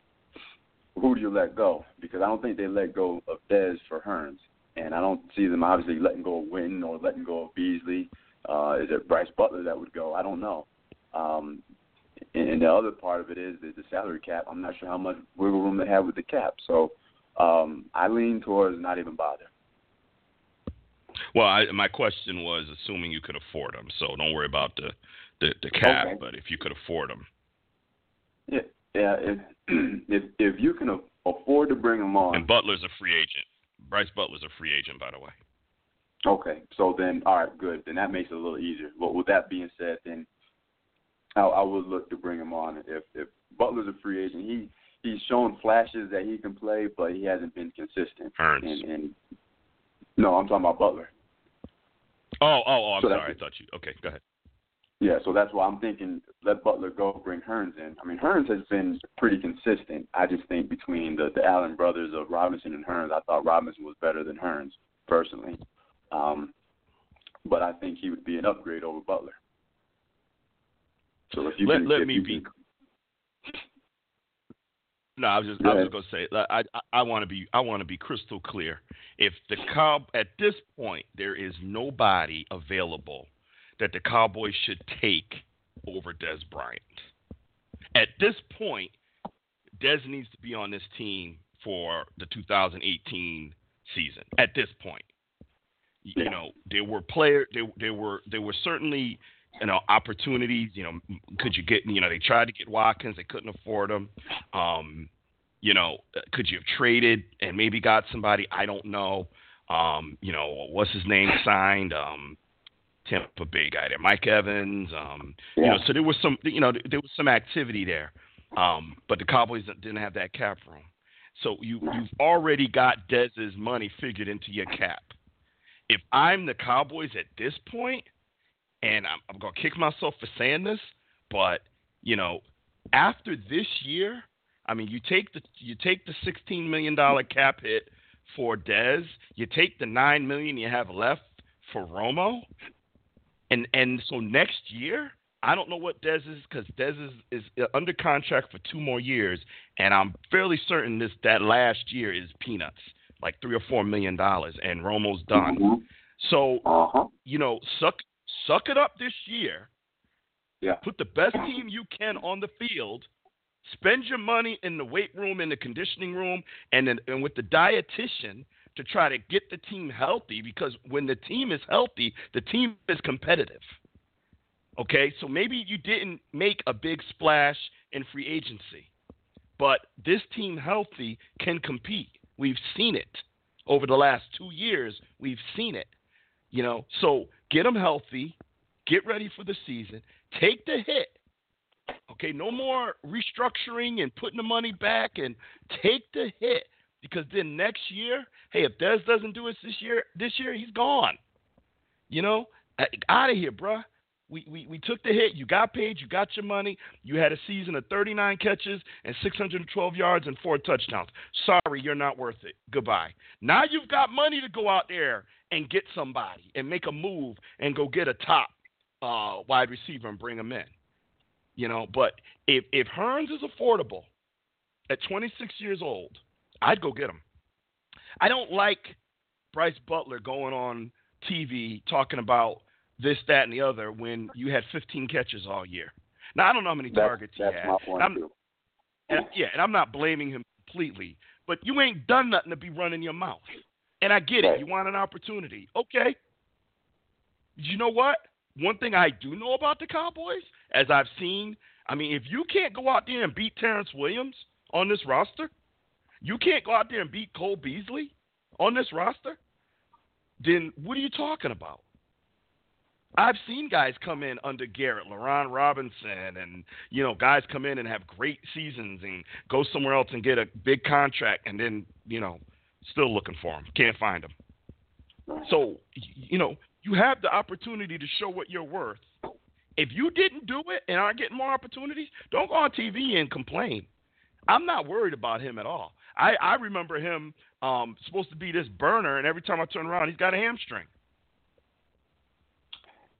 who do you let go? Because I don't think they let go of Dez for Hurns, and I don't see them obviously letting go of Witten or letting go of Beasley. Uh, is it Brice Butler that would go? I don't know. Um, and the other part of it is the salary cap. I'm not sure how much wiggle room they have with the cap. So um, I lean towards not even bother. Well, I, my question was assuming you could afford them. So don't worry about the the, the cap. Okay. But if you could afford them, yeah, yeah. If if if you can afford to bring him on, and Butler's a free agent. Brice Butler's a free agent, by the way. Okay, so then all right, good. Then that makes it a little easier. But with that being said, then I, I would look to bring him on. If if Butler's a free agent, he he's shown flashes that he can play, but he hasn't been consistent. And, and no, I'm talking about Butler. Oh, oh, oh! I'm So sorry. I thought you. Okay, go ahead. Yeah, so that's why I'm thinking let Butler go, bring Hurns in. I mean, Hurns has been pretty consistent. I just think between the the Allen brothers of Robinson and Hurns, I thought Robinson was better than Hurns personally. Um, but I think he would be an upgrade over Butler. So if you Let- can, let me be- can- No, I was just I was just gonna say I I, I want to be I want to be crystal clear. If the Cow at this point there is nobody available that the Cowboys should take over Dez Bryant. At this point, Dez needs to be on this team for the 2018 season. At this point, you Yeah. know there were player there there were there were certainly you know opportunities. You know, could you get you know they tried to get Watkins, they couldn't afford him. Um, you know, could you have traded and maybe got somebody? I don't know. Um, you know, what's his name signed? Um, Tampa Bay guy there, Mike Evans. Um, you know, so there was some, you know, there was some activity there. Um, but the Cowboys didn't have that cap room. So you you've already got Dez's money figured into your cap. If I'm the Cowboys at this point, and I'm, I'm gonna kick myself for saying this, but you know, after this year, I mean, you take the you take the 16 million dollar cap hit for Dez, you take the nine million you have left for Romo, and and so next year, I don't know what Dez is because Dez is, is under contract for two more years, and I'm fairly certain this that last year is peanuts, like three or four million dollars, and Romo's done. Mhm. So Uh-huh. you know, suck suck it up this year. Yeah. Put the best team you can on the field. Spend your money in the weight room, in the conditioning room, and then, and with the dietitian to try to get the team healthy. Because when the team is healthy, the team is competitive. Okay, so maybe you didn't make a big splash in free agency, but this team healthy can compete. We've seen it over the last two years. We've seen it. You know, so get them healthy, get ready for the season, take the hit. Okay, no more restructuring and putting the money back and take the hit because then next year, hey, if Dez doesn't do it this year, this year he's gone. You know, out of here, bruh. We, we, we took the hit. You got paid. You got your money. You had a season of 39 catches and 612 yards and four touchdowns. Sorry, you're not worth it. Goodbye. Now you've got money to go out there and get somebody and make a move and go get a top uh, wide receiver and bring him in. You know, but if if Hurns is affordable at 26 years old, I'd go get him. I don't like Brice Butler going on TV talking about this, that, and the other when you had 15 catches all year. Now I don't know how many That's, targets he had. and, yeah, and I'm not blaming him completely, but you ain't done nothing to be running your mouth. And I get Right. it. You want an opportunity. Okay. You know what? One thing I do know about the Cowboys, as I've seen, I mean, if you can't go out there and beat Terrance Williams on this roster, you can't go out there and beat Cole Beasley on this roster, then what are you talking about? I've seen guys come in under Garrett, Laurent Robinson, and you know guys come in and have great seasons and go somewhere else and get a big contract, and then you know still looking for them, can't find them. So you know you have the opportunity to show what you're worth. If you didn't do it and aren't getting more opportunities, don't go on TV and complain. I'm not worried about him at all. I, I remember him um, supposed to be this burner, and every time I turn around, he's got a hamstring.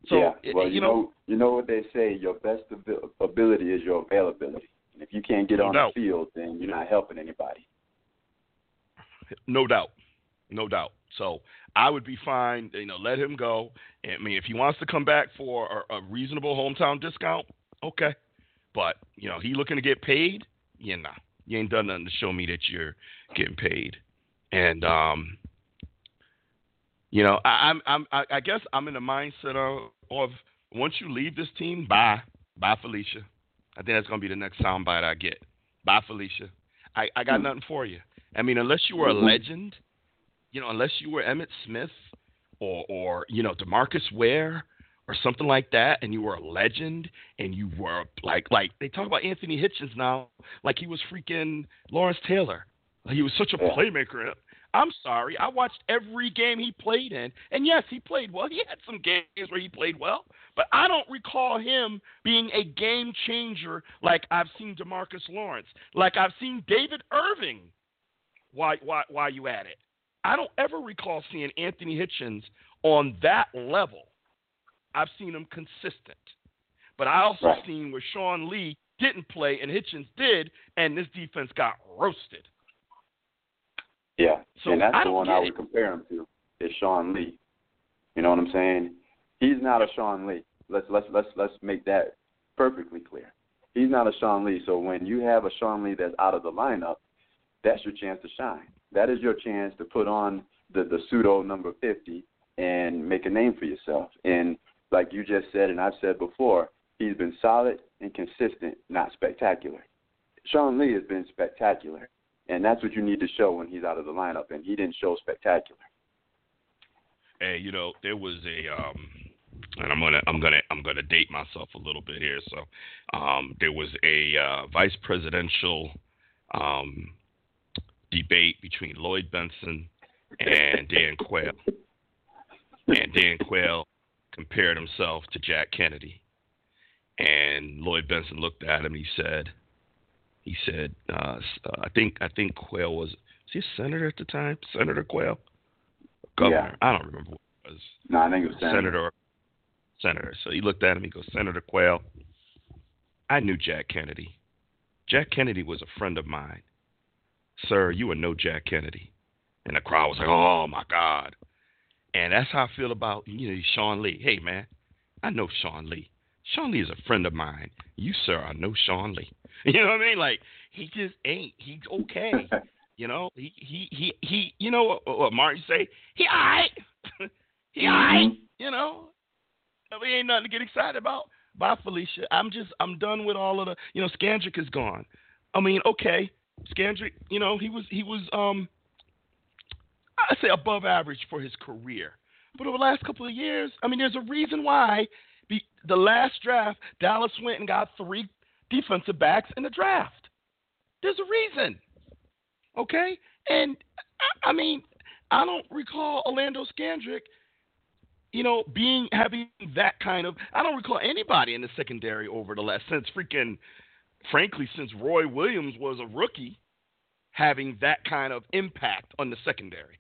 So yeah, it- well, you you know- know, you know what they say: your best abil- ability is your availability. And if you can't get No on doubt. the field, then you're not helping anybody. No doubt, no doubt. So I would be fine. You know, let him go. I mean, if he wants to come back for a, a reasonable hometown discount, okay. But you know, he looking to get paid. Yeah, nah, you ain't done nothing to show me that you're getting paid. And um, you know, I, I'm, I'm, I, I guess I'm in the mindset of, of once you leave this team, bye, bye, Felicia. I think that's gonna be the next soundbite I get. Bye, Felicia. I, I got nothing for you. I mean, unless you were a legend, you know, unless you were Emmitt Smith or or you know Demarcus Ware or something like that, and you were a legend, and you were like like they talk about Anthony Hitchens now, like he was freaking Lawrence Taylor. Like he was such a playmaker. I'm sorry, I watched every game he played in, and yes, he played well. He had some games where he played well, but I don't recall him being a game changer like I've seen Demarcus Lawrence, like I've seen David Irving. Why why why you at it? I don't ever recall seeing Anthony Hitchens on that level. I've seen him consistent. But I also Right. seen where Sean Lee didn't play and Hitchens did, and this defense got roasted. Yeah, So and that's the one I it. would compare him to. Is Sean Lee? You know what I'm saying? He's not a Sean Lee. Let's let's let's let's make that perfectly clear. He's not a Sean Lee. So when you have a Sean Lee that's out of the lineup, that's your chance to shine. That is your chance to put on the the pseudo number 50 and make a name for yourself. And like you just said, and I've said before, he's been solid and consistent, not spectacular. Sean Lee has been spectacular, and that's what you need to show when he's out of the lineup. And he didn't show spectacular. Hey, you know, there was a um and I'm gonna I'm gonna I'm gonna date myself a little bit here. So um there was a uh, vice presidential um debate between Lloyd Bentsen and Dan Quayle. And Dan Quayle compared himself to Jack Kennedy. And Lloyd Bentsen looked at him and he said he said, uh, uh, I think I think Quayle was was he a senator at the time? Senator Quayle? Governor. I don't remember what it was No, I think it was Senator. senator. Senator. So he looked at him. He goes, Senator Quayle. I knew Jack Kennedy. Jack Kennedy was a friend of mine. Sir, you are no Jack Kennedy. And the crowd was like, Oh my God. And that's how I feel about you know Sean Lee. Hey man, I know Sean Lee. Sean Lee is a friend of mine. You, sir, I know Sean Lee. You know what I mean? Like he just ain't. He's okay. You know, he he he he. You know what, what Martin say? He alright. he alright. You know, I mean, ain't nothing to get excited about. Bye, Felicia. I'm just I'm done with all of the you know, Scandrick is gone. I mean, okay, Scandrick, you know, he was he was um I say above average for his career. But over the last couple of years, I mean, there's a reason why the, last draft, Dallas went and got three defensive backs in the draft. There's a reason. Okay? And I, I mean, I don't recall Orlando Scandrick, you know, being having that kind of I don't recall anybody in the secondary over the last since freaking frankly, since Roy Williams was a rookie, having that kind of impact on the secondary.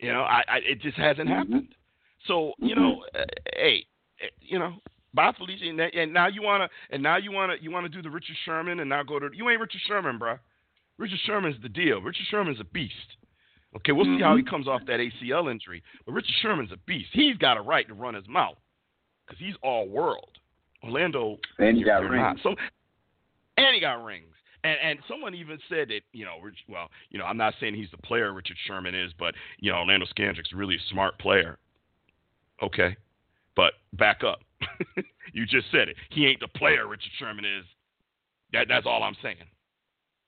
You know, I, I it just hasn't Mhm. happened. So you know, uh, hey, uh, you know, bye Felicia, and, that- and now you wanna and now you wanna you wanna do the Richard Sherman and now go to you ain't Richard Sherman, bro. Richard Sherman's the deal. Richard Sherman's a beast. Okay, we'll see how he comes off that ACL injury, but Richard Sherman's a beast. He's got a right to run his mouth because he's all world. Orlando, And he got rings. not. So, and he got rings. And and someone even said that you know, well, you know, I'm not saying he's the player Richard Sherman is, but you know, Orlando Scandrick's really a smart player. Okay, but back up. you just said it. He ain't the player Richard Sherman is. That that's all I'm saying.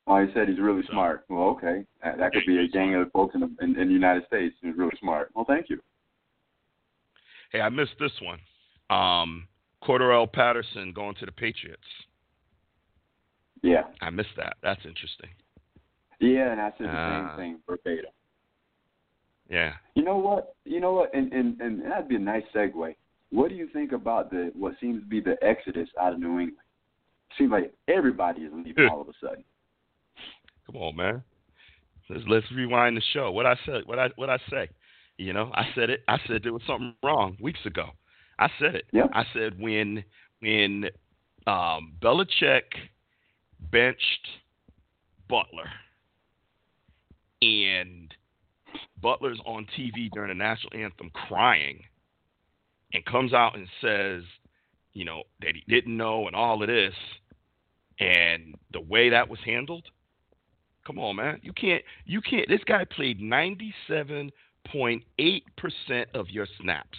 Oh, he said he's really So- smart. Well, okay, that, that could be a gang of folks in the, in, in the United States who's really smart. Well, thank you. Hey, I missed this one. Um, Patterson going to the Patriots. Yeah, I missed that. That's interesting. yeah, and I said the Ah. same thing verbatim. Yeah. You know what? You know what? And, and and that'd be a nice segue. What do you think about the what seems to be the exodus out of New England? Seems like everybody is leaving all of a sudden. Come on, man. Let's let's rewind the show. What I said, what I what I say. You know, I said it. I said there was something wrong weeks ago. I said it. Yep. I said when when um, Belichick benched Butler and Butler's on TV during the national anthem crying and comes out and says, you know, that he didn't know and all of this and the way that was handled. Come on, man. You can't you can't this guy played 97.8% of your snaps.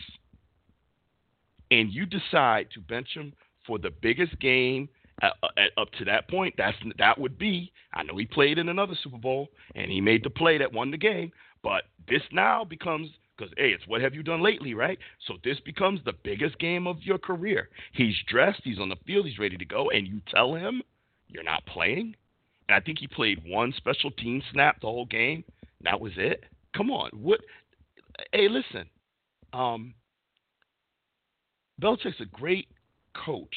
And you decide to bench him for the biggest game uh, uh, up to that point. That's that would be. I know he played in another Super Bowl and he made the play that won the game, but this now becomes because hey, it's what have you done lately, right? So this becomes the biggest game of your career. He's dressed, he's on the field, he's ready to go, and you tell him you're not playing. And I think he played one special team snap the whole game. That was it. Come on, what? Hey, listen. Um, Belichick's a great coach,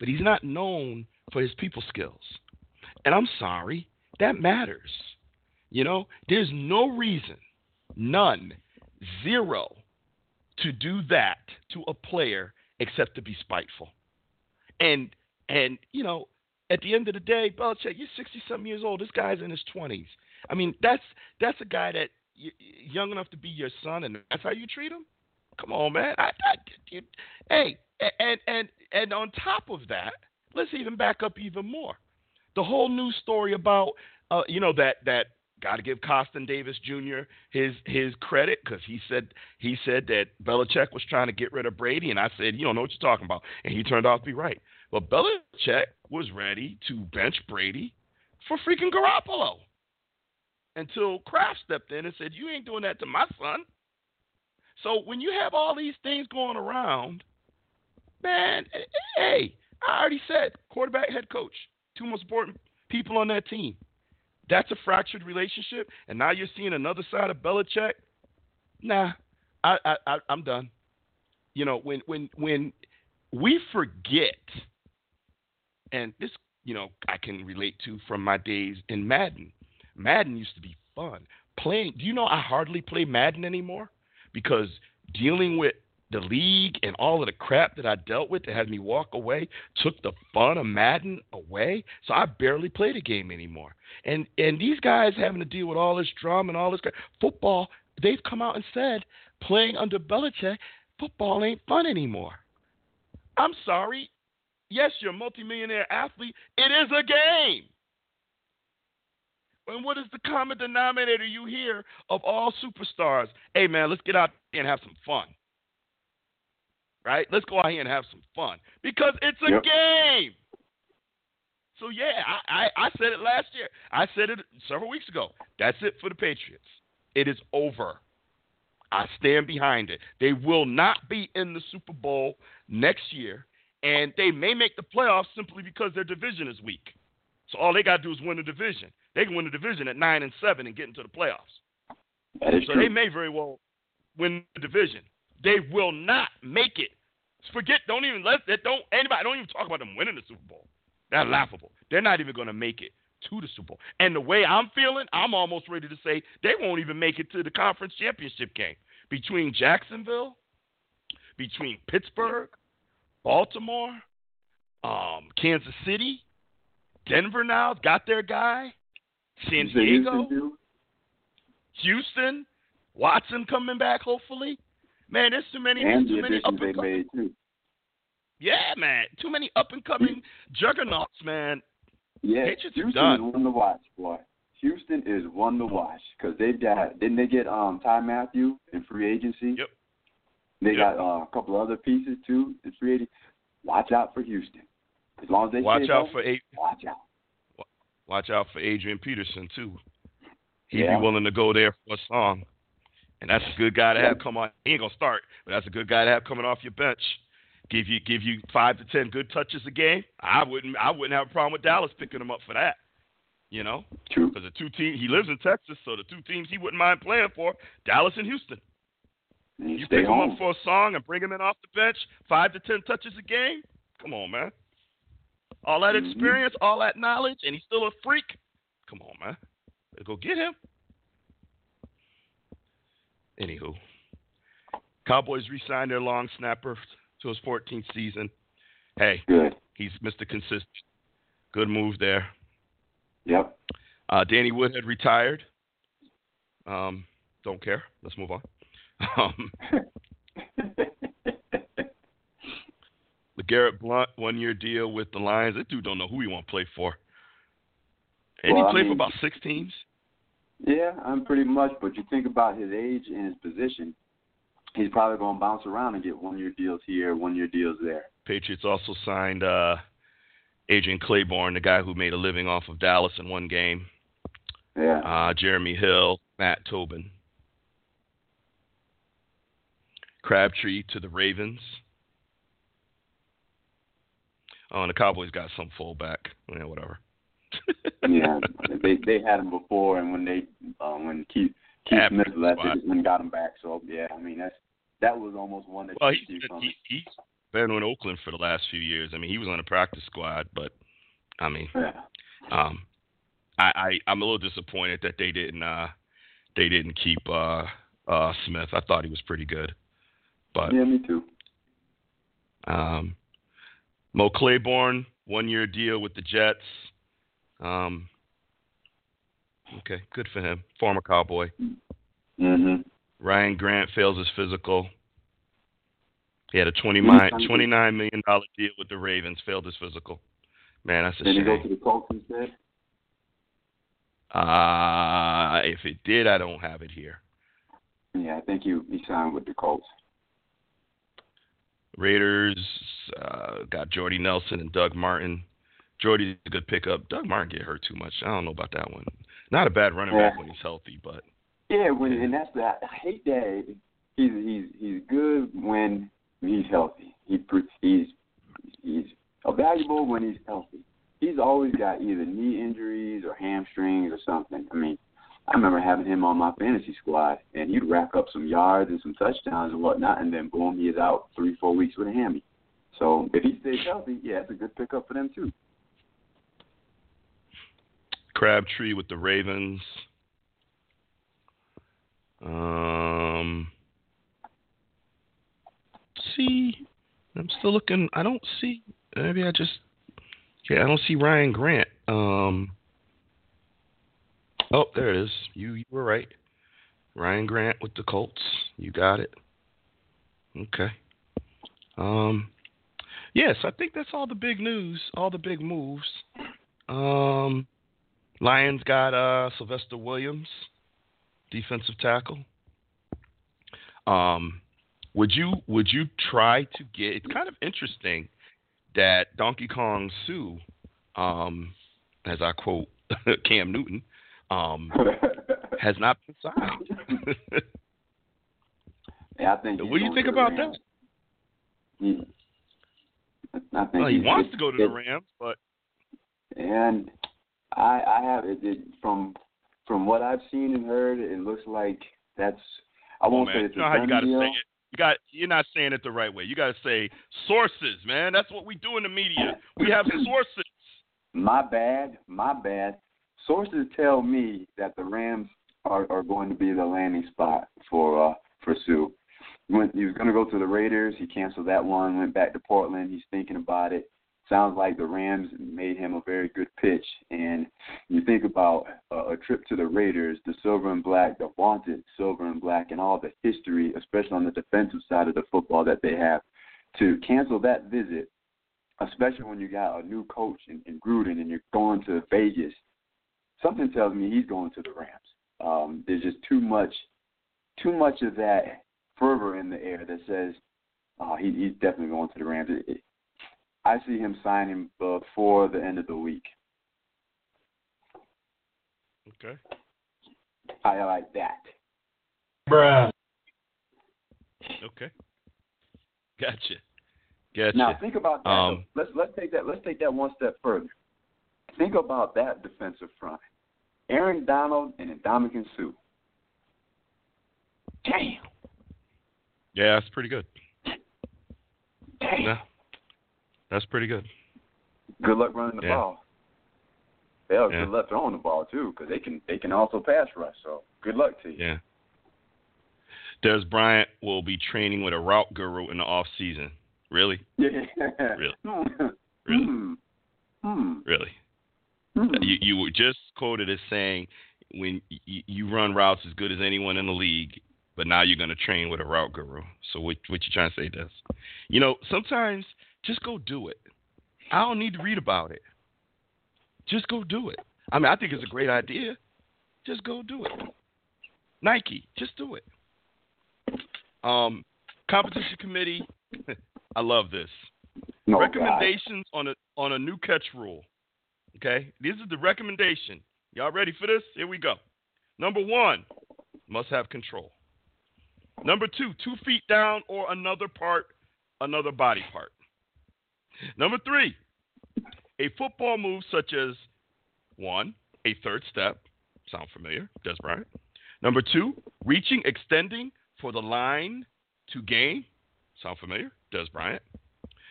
but he's not known for his people skills. And I'm sorry, that matters. You know, there's no reason, none, zero, to do that to a player except to be spiteful. And and you know, at the end of the day, Belichick, you're 60 something years old. This guy's in his 20s. I mean, that's that's a guy that young enough to be your son, and that's how you treat him. Come on, man. I, I, you, hey, and and and on top of that, let's even back up even more. The whole news story about, uh, you know, that that got to give Costin Davis Jr. his his credit because he said he said that Belichick was trying to get rid of Brady, and I said, you don't know what you're talking about, and he turned out to be right. Well, Belichick was ready to bench Brady for freaking Garoppolo until Kraft stepped in and said, "You ain't doing that to my son." So when you have all these things going around, man, eh, eh, hey, I already said quarterback, head coach, two most important people on that team. That's a fractured relationship, and now you're seeing another side of Belichick. Nah, I, I, I I'm done. You know, when when when we forget, and this, you know, I can relate to from my days in Madden. Madden used to be fun. Playing, do you know I hardly play Madden anymore because dealing with the league and all of the crap that I dealt with that had me walk away took the fun of Madden away. So I barely play the game anymore. And and these guys having to deal with all this drama and all this crap. Football, they've come out and said playing under Belichick, football ain't fun anymore. I'm sorry. Yes, you're a multimillionaire athlete. It is a game. And what is the common denominator you hear of all superstars? Hey, man, let's get out and have some fun. Right? Let's go out here and have some fun because it's a Yep. game. So yeah, I, I, I said it last year. I said it several weeks ago. That's it for the Patriots. It is over. I stand behind it. They will not be in the Super Bowl next year, and they may make the playoffs simply because their division is weak. So all they got to do is win the division. They can win the division at nine and seven and get into the playoffs. So true. they may very well win the division. They will not make it. Forget. Don't even let that. Don't anybody. Don't even talk about them winning the Super Bowl. That's laughable. They're not even going to make it to the Super Bowl. And the way I'm feeling, I'm almost ready to say they won't even make it to the conference championship game between Jacksonville, between Pittsburgh, Baltimore, um, Kansas City, Denver. Now got their guy. San You say Houston, Diego. Houston, Watson coming back hopefully. Man, there's too many, And too the many up they and coming. made too. Yeah, man, too many up and coming juggernauts, man. Yeah, Patriots Houston done. is one to watch, boy. Houston is one to watch because they've got didn't they get um Ty Mathieu in free agency? Yep. They Yep. got uh, a couple other pieces too in free agency. Watch out for Houston. As long as they Watch out healthy, for A- watch out. watch out for Adrian Peterson too. He'd Yeah. be willing to go there for a song, and that's a good guy to have come on. He ain't gonna start, but that's a good guy to have coming off your bench. Give you give you five to ten good touches a game. I wouldn't I wouldn't have a problem with Dallas picking him up for that. You know, True. because the two teams he lives in Texas, so the two teams he wouldn't mind playing for, Dallas and Houston. And you, pick him up for a song and bring him in off the bench, five to ten touches a game. Come on, man. All that Mhm. experience, all that knowledge, and he's still a freak. Come on, man. Go get him. Anywho, Cowboys re-signed their long snapper to his 14th season. Hey, Good. he's Mr. Consistent. Good move there. Yep. Uh, Danny Woodhead retired. Um, don't care. Let's move on. Um, the Garrett Blount one year deal with the Lions. That dude don't know who he want to play for. And Well, he played for mean- about six teams. Yeah, I'm pretty much. But you think about his age and his position, he's probably going to bounce around and get one year deals here, one year deals there. Patriots also signed uh, Adrian Clayborn, the guy who made a living off of Dallas in one game. Yeah. Uh, Jeremy Hill, Matt Tobin. Crabtree to the Ravens. Oh, and the Cowboys got some fullback. Yeah, whatever. yeah, they they had him before, and when they uh, when Keith Keith Yeah, Smith left, they just went and got him back. So yeah, I mean that's that was almost one that Well, he's he, he's been in Oakland for the last few years. I mean, he was on the practice squad, but I mean, Yeah. um, I, I I'm a little disappointed that they didn't uh they didn't keep uh uh Smith. I thought he was pretty good, but yeah, me too. um, Mo Claiborne one year deal with the Jets. Um, okay, good for him. Former Cowboy. Mhm. Ryan Grant fails his physical. He had a 20 Mhm. mi- $29 million deal with the Ravens, failed his physical. Man, that's a Then he go to the Colts instead. Uh, if it did, I don't have it here. Yeah, I think he he signed with the Colts. Raiders uh, got Jordy Nelson and Doug Martin. Jordy's a good pickup. Doug Martin get hurt too much. I don't know about that one. Not a bad running back when he's healthy, but Yeah, when and that's that. I hate that he's he's he's good when he's healthy. He he's he's valuable when he's healthy. He's always got either knee injuries or hamstrings or something. I mean, I remember having him on my fantasy squad, and he'd rack up some yards and some touchdowns and whatnot, and then boom, he is out three four weeks with a hammy. So if he stays healthy, yeah, it's a good pickup for them too. Crabtree with the Ravens. Um, see, I'm still looking. I don't see. Maybe I just. Yeah, I don't see Ryan Grant. Um. Oh, there it is. You you were right. Ryan Grant with the Colts. You got it. Okay. Um. Yes, I think that's all the big news. All the big moves. Um. Lions got uh, Sylvester Williams, defensive tackle. Um, would you would you try to get? It's kind of interesting that Donkey Kong Suh, um, as I quote Cam Newton, um, has not been signed. yeah, I think. What do you think about that? He, I think well, he wants to go to the Rams, but and I I have it, it from from what I've seen and heard, it looks like that's I won't oh, say it's you know a how you gotta deal. say it. You got you're not saying it the right way. You gotta say sources, man. That's what we do in the media. We have sources. My bad, my bad. Sources tell me that the Rams are, are going to be the landing spot for uh for Suh. When he was going to go to the Raiders, he canceled that one. Went back to Portland. He's thinking about it. Sounds like the Rams made him a very good pitch. And you think about a, a trip to the Raiders, the silver and black, the vaunted silver and black, and all the history, especially on the defensive side of the football that they have. To cancel that visit, especially when you got a new coach in, in Gruden and you're going to Vegas, something tells me he's going to the Rams. Um, there's just too much, too much of that fervor in the air that says oh, he, he's definitely going to the Rams. It, it, I see him signing before the end of the week. Okay. I like that. Bruh. Okay. Gotcha. Gotcha. Now think about that. Um, let's let's take that let's take that one step further. Think about that defensive front. Aaron Donald and Ndamukong Suh. Damn. Yeah, that's pretty good. Damn. Yeah. That's pretty good. Good luck running the Yeah. ball. Hell, Yeah. good luck throwing the ball too, because they can they can also pass rush. So good luck to you. Yeah. Dez Bryant will be training with a route guru in the off season. Really? Yeah. Really? Hmm. Really? Hmm. Really? Hmm. You you were just quoted as saying when you, you run routes as good as anyone in the league, but now you're going to train with a route guru. So what what you trying to say, Dez? You know, sometimes just go do it. I don't need to read about it. Just go do it. I mean, I think it's a great idea. Just go do it. Nike, just do it. Um, competition committee. I love this. No, God. recommendations on a on a new catch rule. Okay, this is the recommendation. Y'all ready for this? Here we go. Number one, must have control. Number two, two feet down or another part, another body part. Number three, a football move such as one, a third step. Sound familiar? Dez Bryant. Number two, reaching, extending for the line to gain. Sound familiar? Dez Bryant.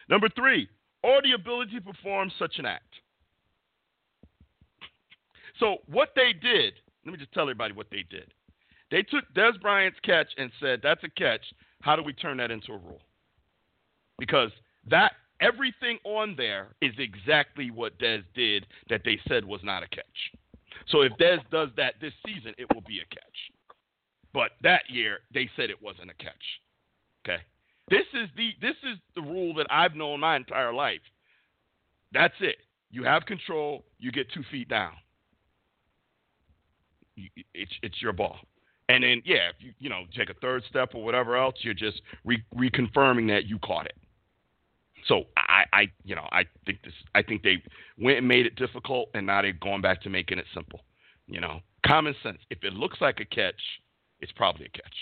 Number three, or the ability to perform such an act. So what they did, let me just tell everybody what they did. They took Dez Bryant's catch and said, "That's a catch. How do we turn that into a rule?" Because that everything on there is exactly what Dez did that they said was not a catch. So if Dez does that this season, it will be a catch. But that year they said it wasn't a catch. Okay. This is the this is the rule that I've known my entire life. That's it. You have control. You get two feet down. You- It's it's your ball. And then yeah, if you you know take a third step or whatever else, you're just re- reconfirming that you caught it. So I, I you know I think this I think they went and made it difficult, and now they're going back to making it simple. You know, common sense. If it looks like a catch, it's probably a catch.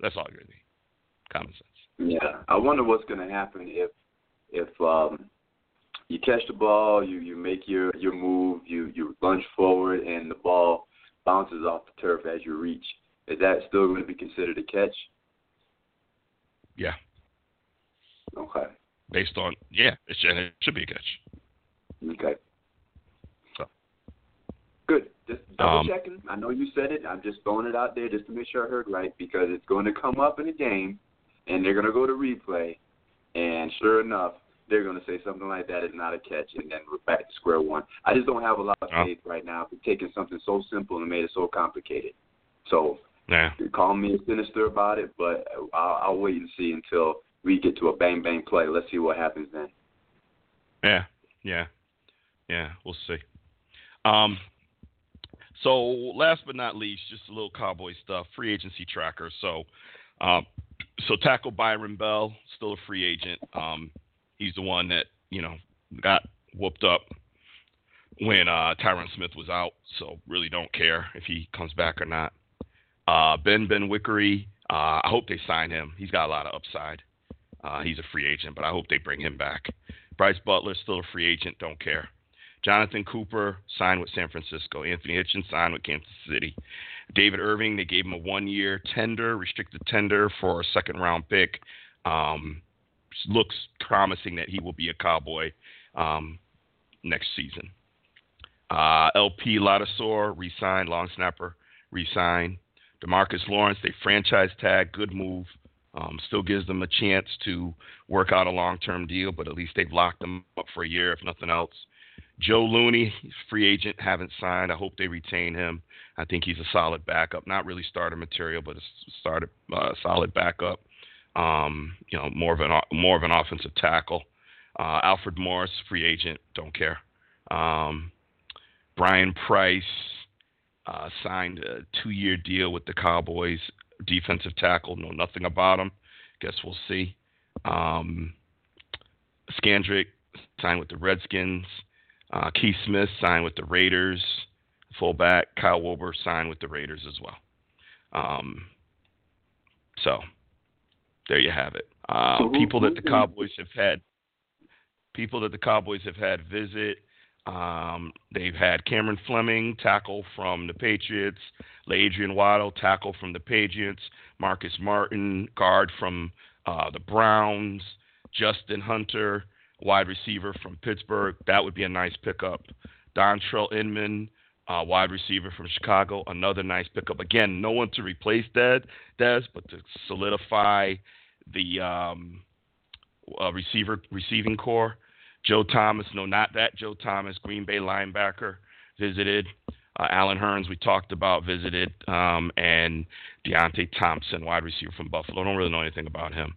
That's all you really need. Common sense. Yeah, I wonder what's going to happen if if um, you catch the ball, you you make your your move, you you lunge forward, and the ball bounces off the turf as you reach. Is that still going to be considered a catch? Yeah, Okay. Based on yeah, it should, it should be a catch. Okay. So. Good. Just double Um, checking. I know you said it. I'm just throwing it out there just to make sure I heard right because it's going to come up in the game, and they're going to go to replay, and sure enough, they're going to say something like that is not a catch, and then we're back to square one. I just don't have a lot of faith right now for taking something so simple and made it so complicated. So Yeah, call me sinister about it, but I'll, I'll wait and see until we get to a bang bang play. Let's see what happens then. yeah, yeah, yeah. We'll see. Um, so last but not least, just a little cowboy stuff. Free agency tracker. So, um, so tackle Byron Bell, still a free agent. Um, he's the one that you know got whooped up when uh, Tyron Smith was out. So really don't care if he comes back or not. Uh, ben Ben Wickery, uh, I hope they sign him. He's got a lot of upside. Uh, he's a free agent, but I hope they bring him back. Brice Butler, still a free agent, don't care. Jonathan Cooper signed with San Francisco. Anthony Hitchens signed with Kansas City. David Irving, they gave him a one year tender, restricted tender for a second round pick. Um, looks promising that he will be a Cowboy um, next season. Uh, LP Ladouceur re-signed, long snapper re-signed. Demarcus Lawrence, they franchise tag, good move. Um, still gives them a chance to work out a long-term deal, but at least they've locked them up for a year, if nothing else. Joe Looney, free agent, haven't signed. I hope they retain him. I think he's a solid backup. Not really starter material, but a uh, solid backup. Um, you know, more of an more of an offensive tackle. Uh, Alfred Morris, free agent, don't care. Um, Brian Price uh, signed a two-year deal with the Cowboys. Defensive tackle, know nothing about him. Guess we'll see. Um, Scandrick signed with the Redskins. Uh, Keith Smith signed with the Raiders. Fullback Kyle Wilber signed with the Raiders as well. Um, so there you have it. Uh, people that the Cowboys have had, people that the Cowboys have had visit. Um, they've had Cameron Fleming, tackle from the Patriots, Adrian Waddle, tackle from the Patriots, Marcus Martin, guard from uh, the Browns, Justin Hunter, wide receiver from Pittsburgh. That would be a nice pickup. Dontrelle Inman, uh, wide receiver from Chicago, another nice pickup. Again, no one to replace Dez, Dez but to solidify the um, uh, receiver receiving core. Joe Thomas, no, not that Joe Thomas, Green Bay linebacker, visited. Uh, Allen Hurns, we talked about, visited, um, and Deonte Thompson, wide receiver from Buffalo. I don't really know anything about him.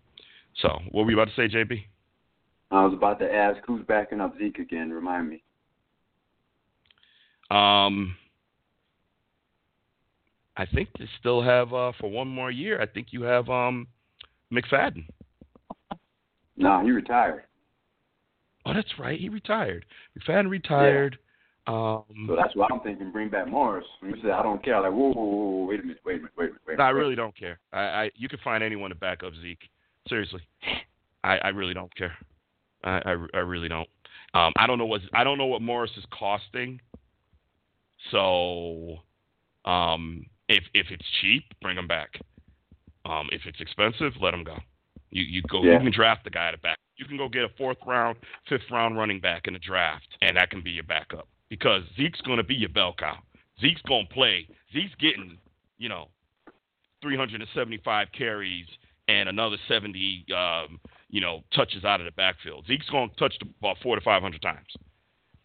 So, what were you about to say, JB? I was about to ask who's backing up Zeke again. Remind me. Um, I think they still have uh, for one more year. I think you have um, McFadden. No, nah, he retired. Oh, that's right. He retired. McFadden retired. Yeah. Um, so that's why I'm thinking bring back Morris. You say I don't care, like whoa, whoa, whoa, wait a minute, wait a minute, wait a minute, wait a minute. No, I really don't care. I, I you can find anyone to back up Zeke. Seriously, I, I really don't care. I, I, I really don't. Um, I don't know what I don't know what Morris is costing. So, um, if if it's cheap, bring him back. Um, if it's expensive, let him go. You you go. Yeah. You can draft the guy to back. You can go get a fourth round, fifth round running back in the draft, and that can be your backup because Zeke's going to be your bell cow. Zeke's going to play. Zeke's getting, you know, 375 carries and another 70, um, you know, touches out of the backfield. Zeke's going to touch the ball four to 500 times.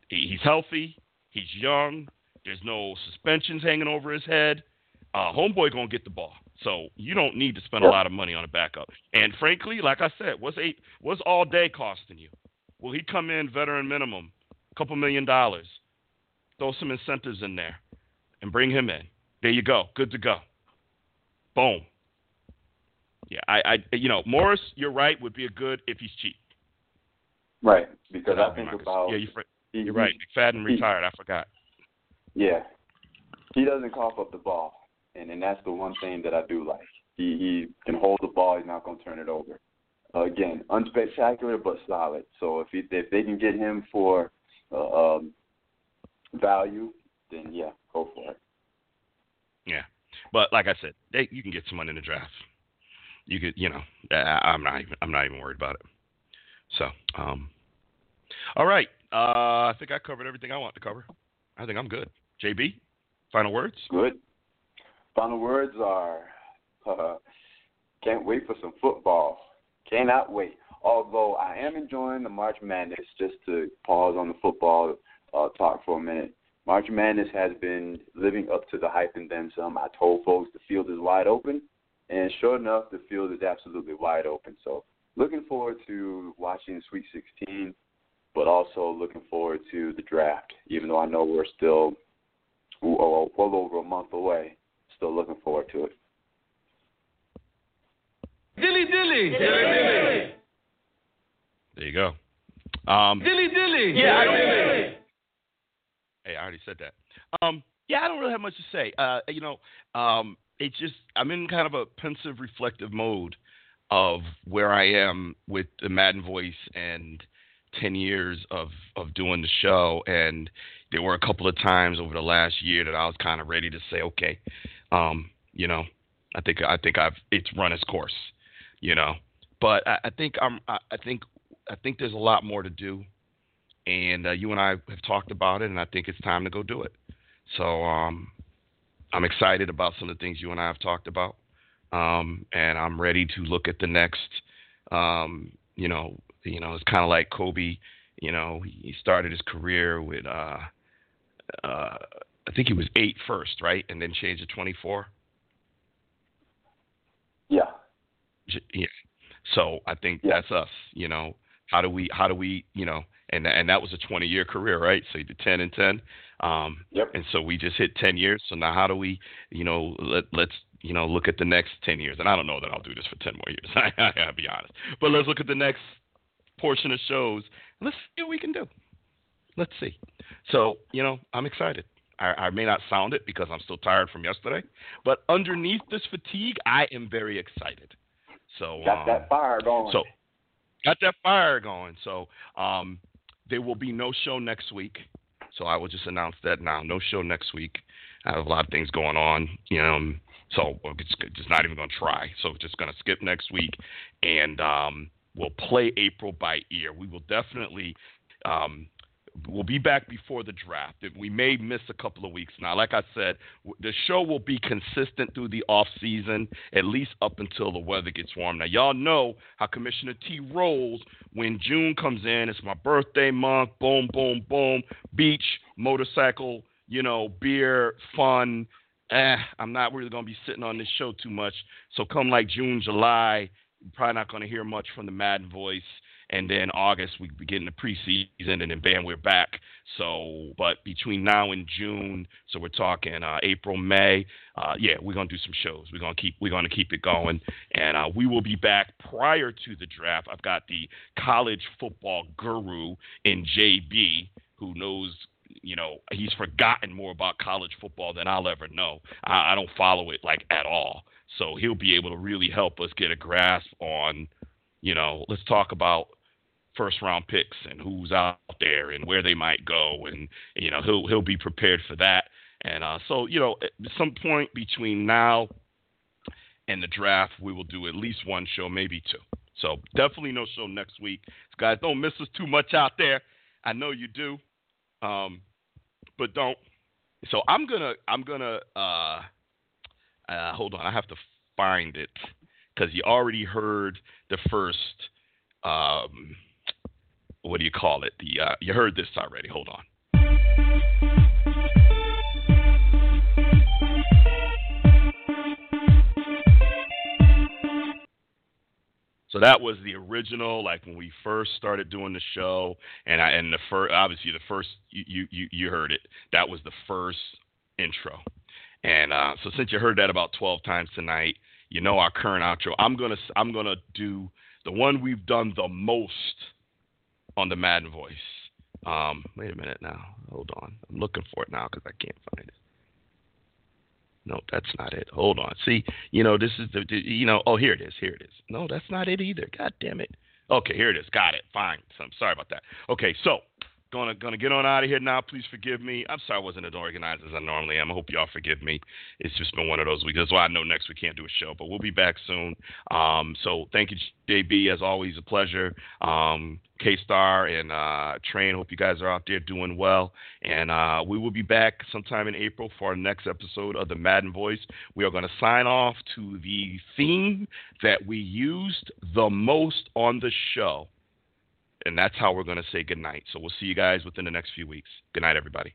He's healthy. He's young. There's no suspensions hanging over his head. Uh, homeboy going to get the ball. So you don't need to spend a lot of money on a backup. And frankly, like I said, what's eight what's all day costing you? Will he come in veteran minimum, a couple million dollars, throw some incentives in there, and bring him in. There you go. Good to go. Boom. Yeah, I, I you know, Morris, you're right, would be a good if he's cheap. Right, because I think about yeah, you're, you're right. McFadden retired. I forgot. Yeah, he doesn't cough up the ball and and that's the one thing that I do like. He he can hold the ball. He's not going to turn it over. Uh, again, unspectacular but solid. So if he, if they can get him for uh, um, value, then yeah, go for it. Yeah, but like I said, they, you can get someone in the draft. You could, you know, I'm not even I'm not even worried about it. So, um, all right. Uh, I think I covered everything I want to cover. I think I'm good. JB, final words. Good. Final words are uh, can't wait for some football. Cannot wait. Although I am enjoying the March Madness, just to pause on the football uh, talk for a minute. March Madness has been living up to the hype and then some. I told folks the field is wide open, and sure enough, the field is absolutely wide open. So looking forward to watching Sweet 16, but also looking forward to the draft. Even though I know we're still well over a month away, still looking forward to it. Dilly dilly. Dilly dilly. There you go. Um, Dilly dilly. Yeah, I dilly. Hey, I already said that. Um, yeah, I don't really have much to say. Uh, you know, um, it's just I'm in kind of a pensive, reflective mode of where I am with the Madden voice and ten years of of doing the show. And there were a couple of times over the last year that I was kind of ready to say, okay, um, you know, I think I think I've it's run its course, you know. But I, I think I'm I, I think I think there's a lot more to do and uh, you and I have talked about it, and I think it's time to go do it. So um, I'm excited about some of the things you and I have talked about, um, and I'm ready to look at the next. Um, you know, you know, it's kind of like Kobe. You know, he started his career with, uh, uh, I think he was eight first, right, and then changed to 24. Yeah. Yeah. So I think Yeah. that's us. You know, how do we how do we you know and and that was a 20 year career, right? So you did 10 and 10. Um, Yep. And so we just hit 10 years. So now how do we you know let let's you know look at the next 10 years. And I don't know that I'll do this for 10 more years. I gotta be honest. But let's look at the next portion of shows. Let's see what we can do. Let's see. So you know I'm excited. I, I may not sound it because I'm still tired from yesterday, but underneath this fatigue, I am very excited. So Got um, that fire going. so got that fire going. So um, there will be no show next week. So I will just announce that now. No show next week. I have a lot of things going on. You know, um, so just, just not even going to try. So just going to skip next week, and um, we'll play April by ear. We will definitely. Um, We'll be back before the draft. We may miss a couple of weeks now. Like I said, the show will be consistent through the off season, at least up until the weather gets warm. Now, y'all know how Commissioner T rolls when June comes in. It's my birthday month. Boom, boom, boom. Beach, motorcycle, you know, beer, fun. Eh, I'm not really gonna be sitting on this show too much. So come like June, July, probably not gonna hear much from the Madden voice and then August we begin the preseason, and then bam, we're back. So, but between now and June, so we're talking uh, April, May. Uh, yeah, we're gonna do some shows. We're gonna keep we're gonna keep it going, and uh, we will be back prior to the draft. I've got the college football guru in JB who knows. You know, he's forgotten more about college football than I'll ever know. I, I don't follow it like at all, so he'll be able to really help us get a grasp on you know, let's talk about first round picks and who's out there and where they might go and you know he'll he'll be prepared for that. And uh, so you know at some point between now and the draft we will do at least one show maybe two. So definitely no show next week. Guys don't miss us too much out there. I know you do. Um, but don't. So I'm gonna I'm gonna uh, uh, hold on. I have to find it because you already heard the first um, what do you call it? The uh, you heard this already. Hold on. So that was the original, like when we first started doing the show, and I and the first, obviously the first you you you heard it. That was the first intro, and uh, so since you heard that about twelve times tonight, you know our current outro. I'm gonna I'm gonna do the one we've done the most on the Madden voice. Um, wait a minute now. Hold on. I'm looking for it now because I can't find it. No, that's not it. Hold on. See, you know, this is the, the, you know, oh, here it is. Here it is. No, that's not it either. God damn it. Okay, here it is. Got it. Fine. So I'm sorry about that. Okay, so gonna gonna get on out of here now. Please forgive me. I'm sorry I wasn't as organized as I normally am. I hope y'all forgive me. It's just been one of those weeks. That's why I know next we can't do a show, but we'll be back soon. Um, so thank you, JB. As always, a pleasure. Um, K Star and uh, Train. Hope you guys are out there doing well. And uh, we will be back sometime in April for our next episode of the Madden Voice. We are going to sign off to the theme that we used the most on the show. And that's how we're going to say goodnight. So we'll see you guys within the next few weeks. Good night, everybody.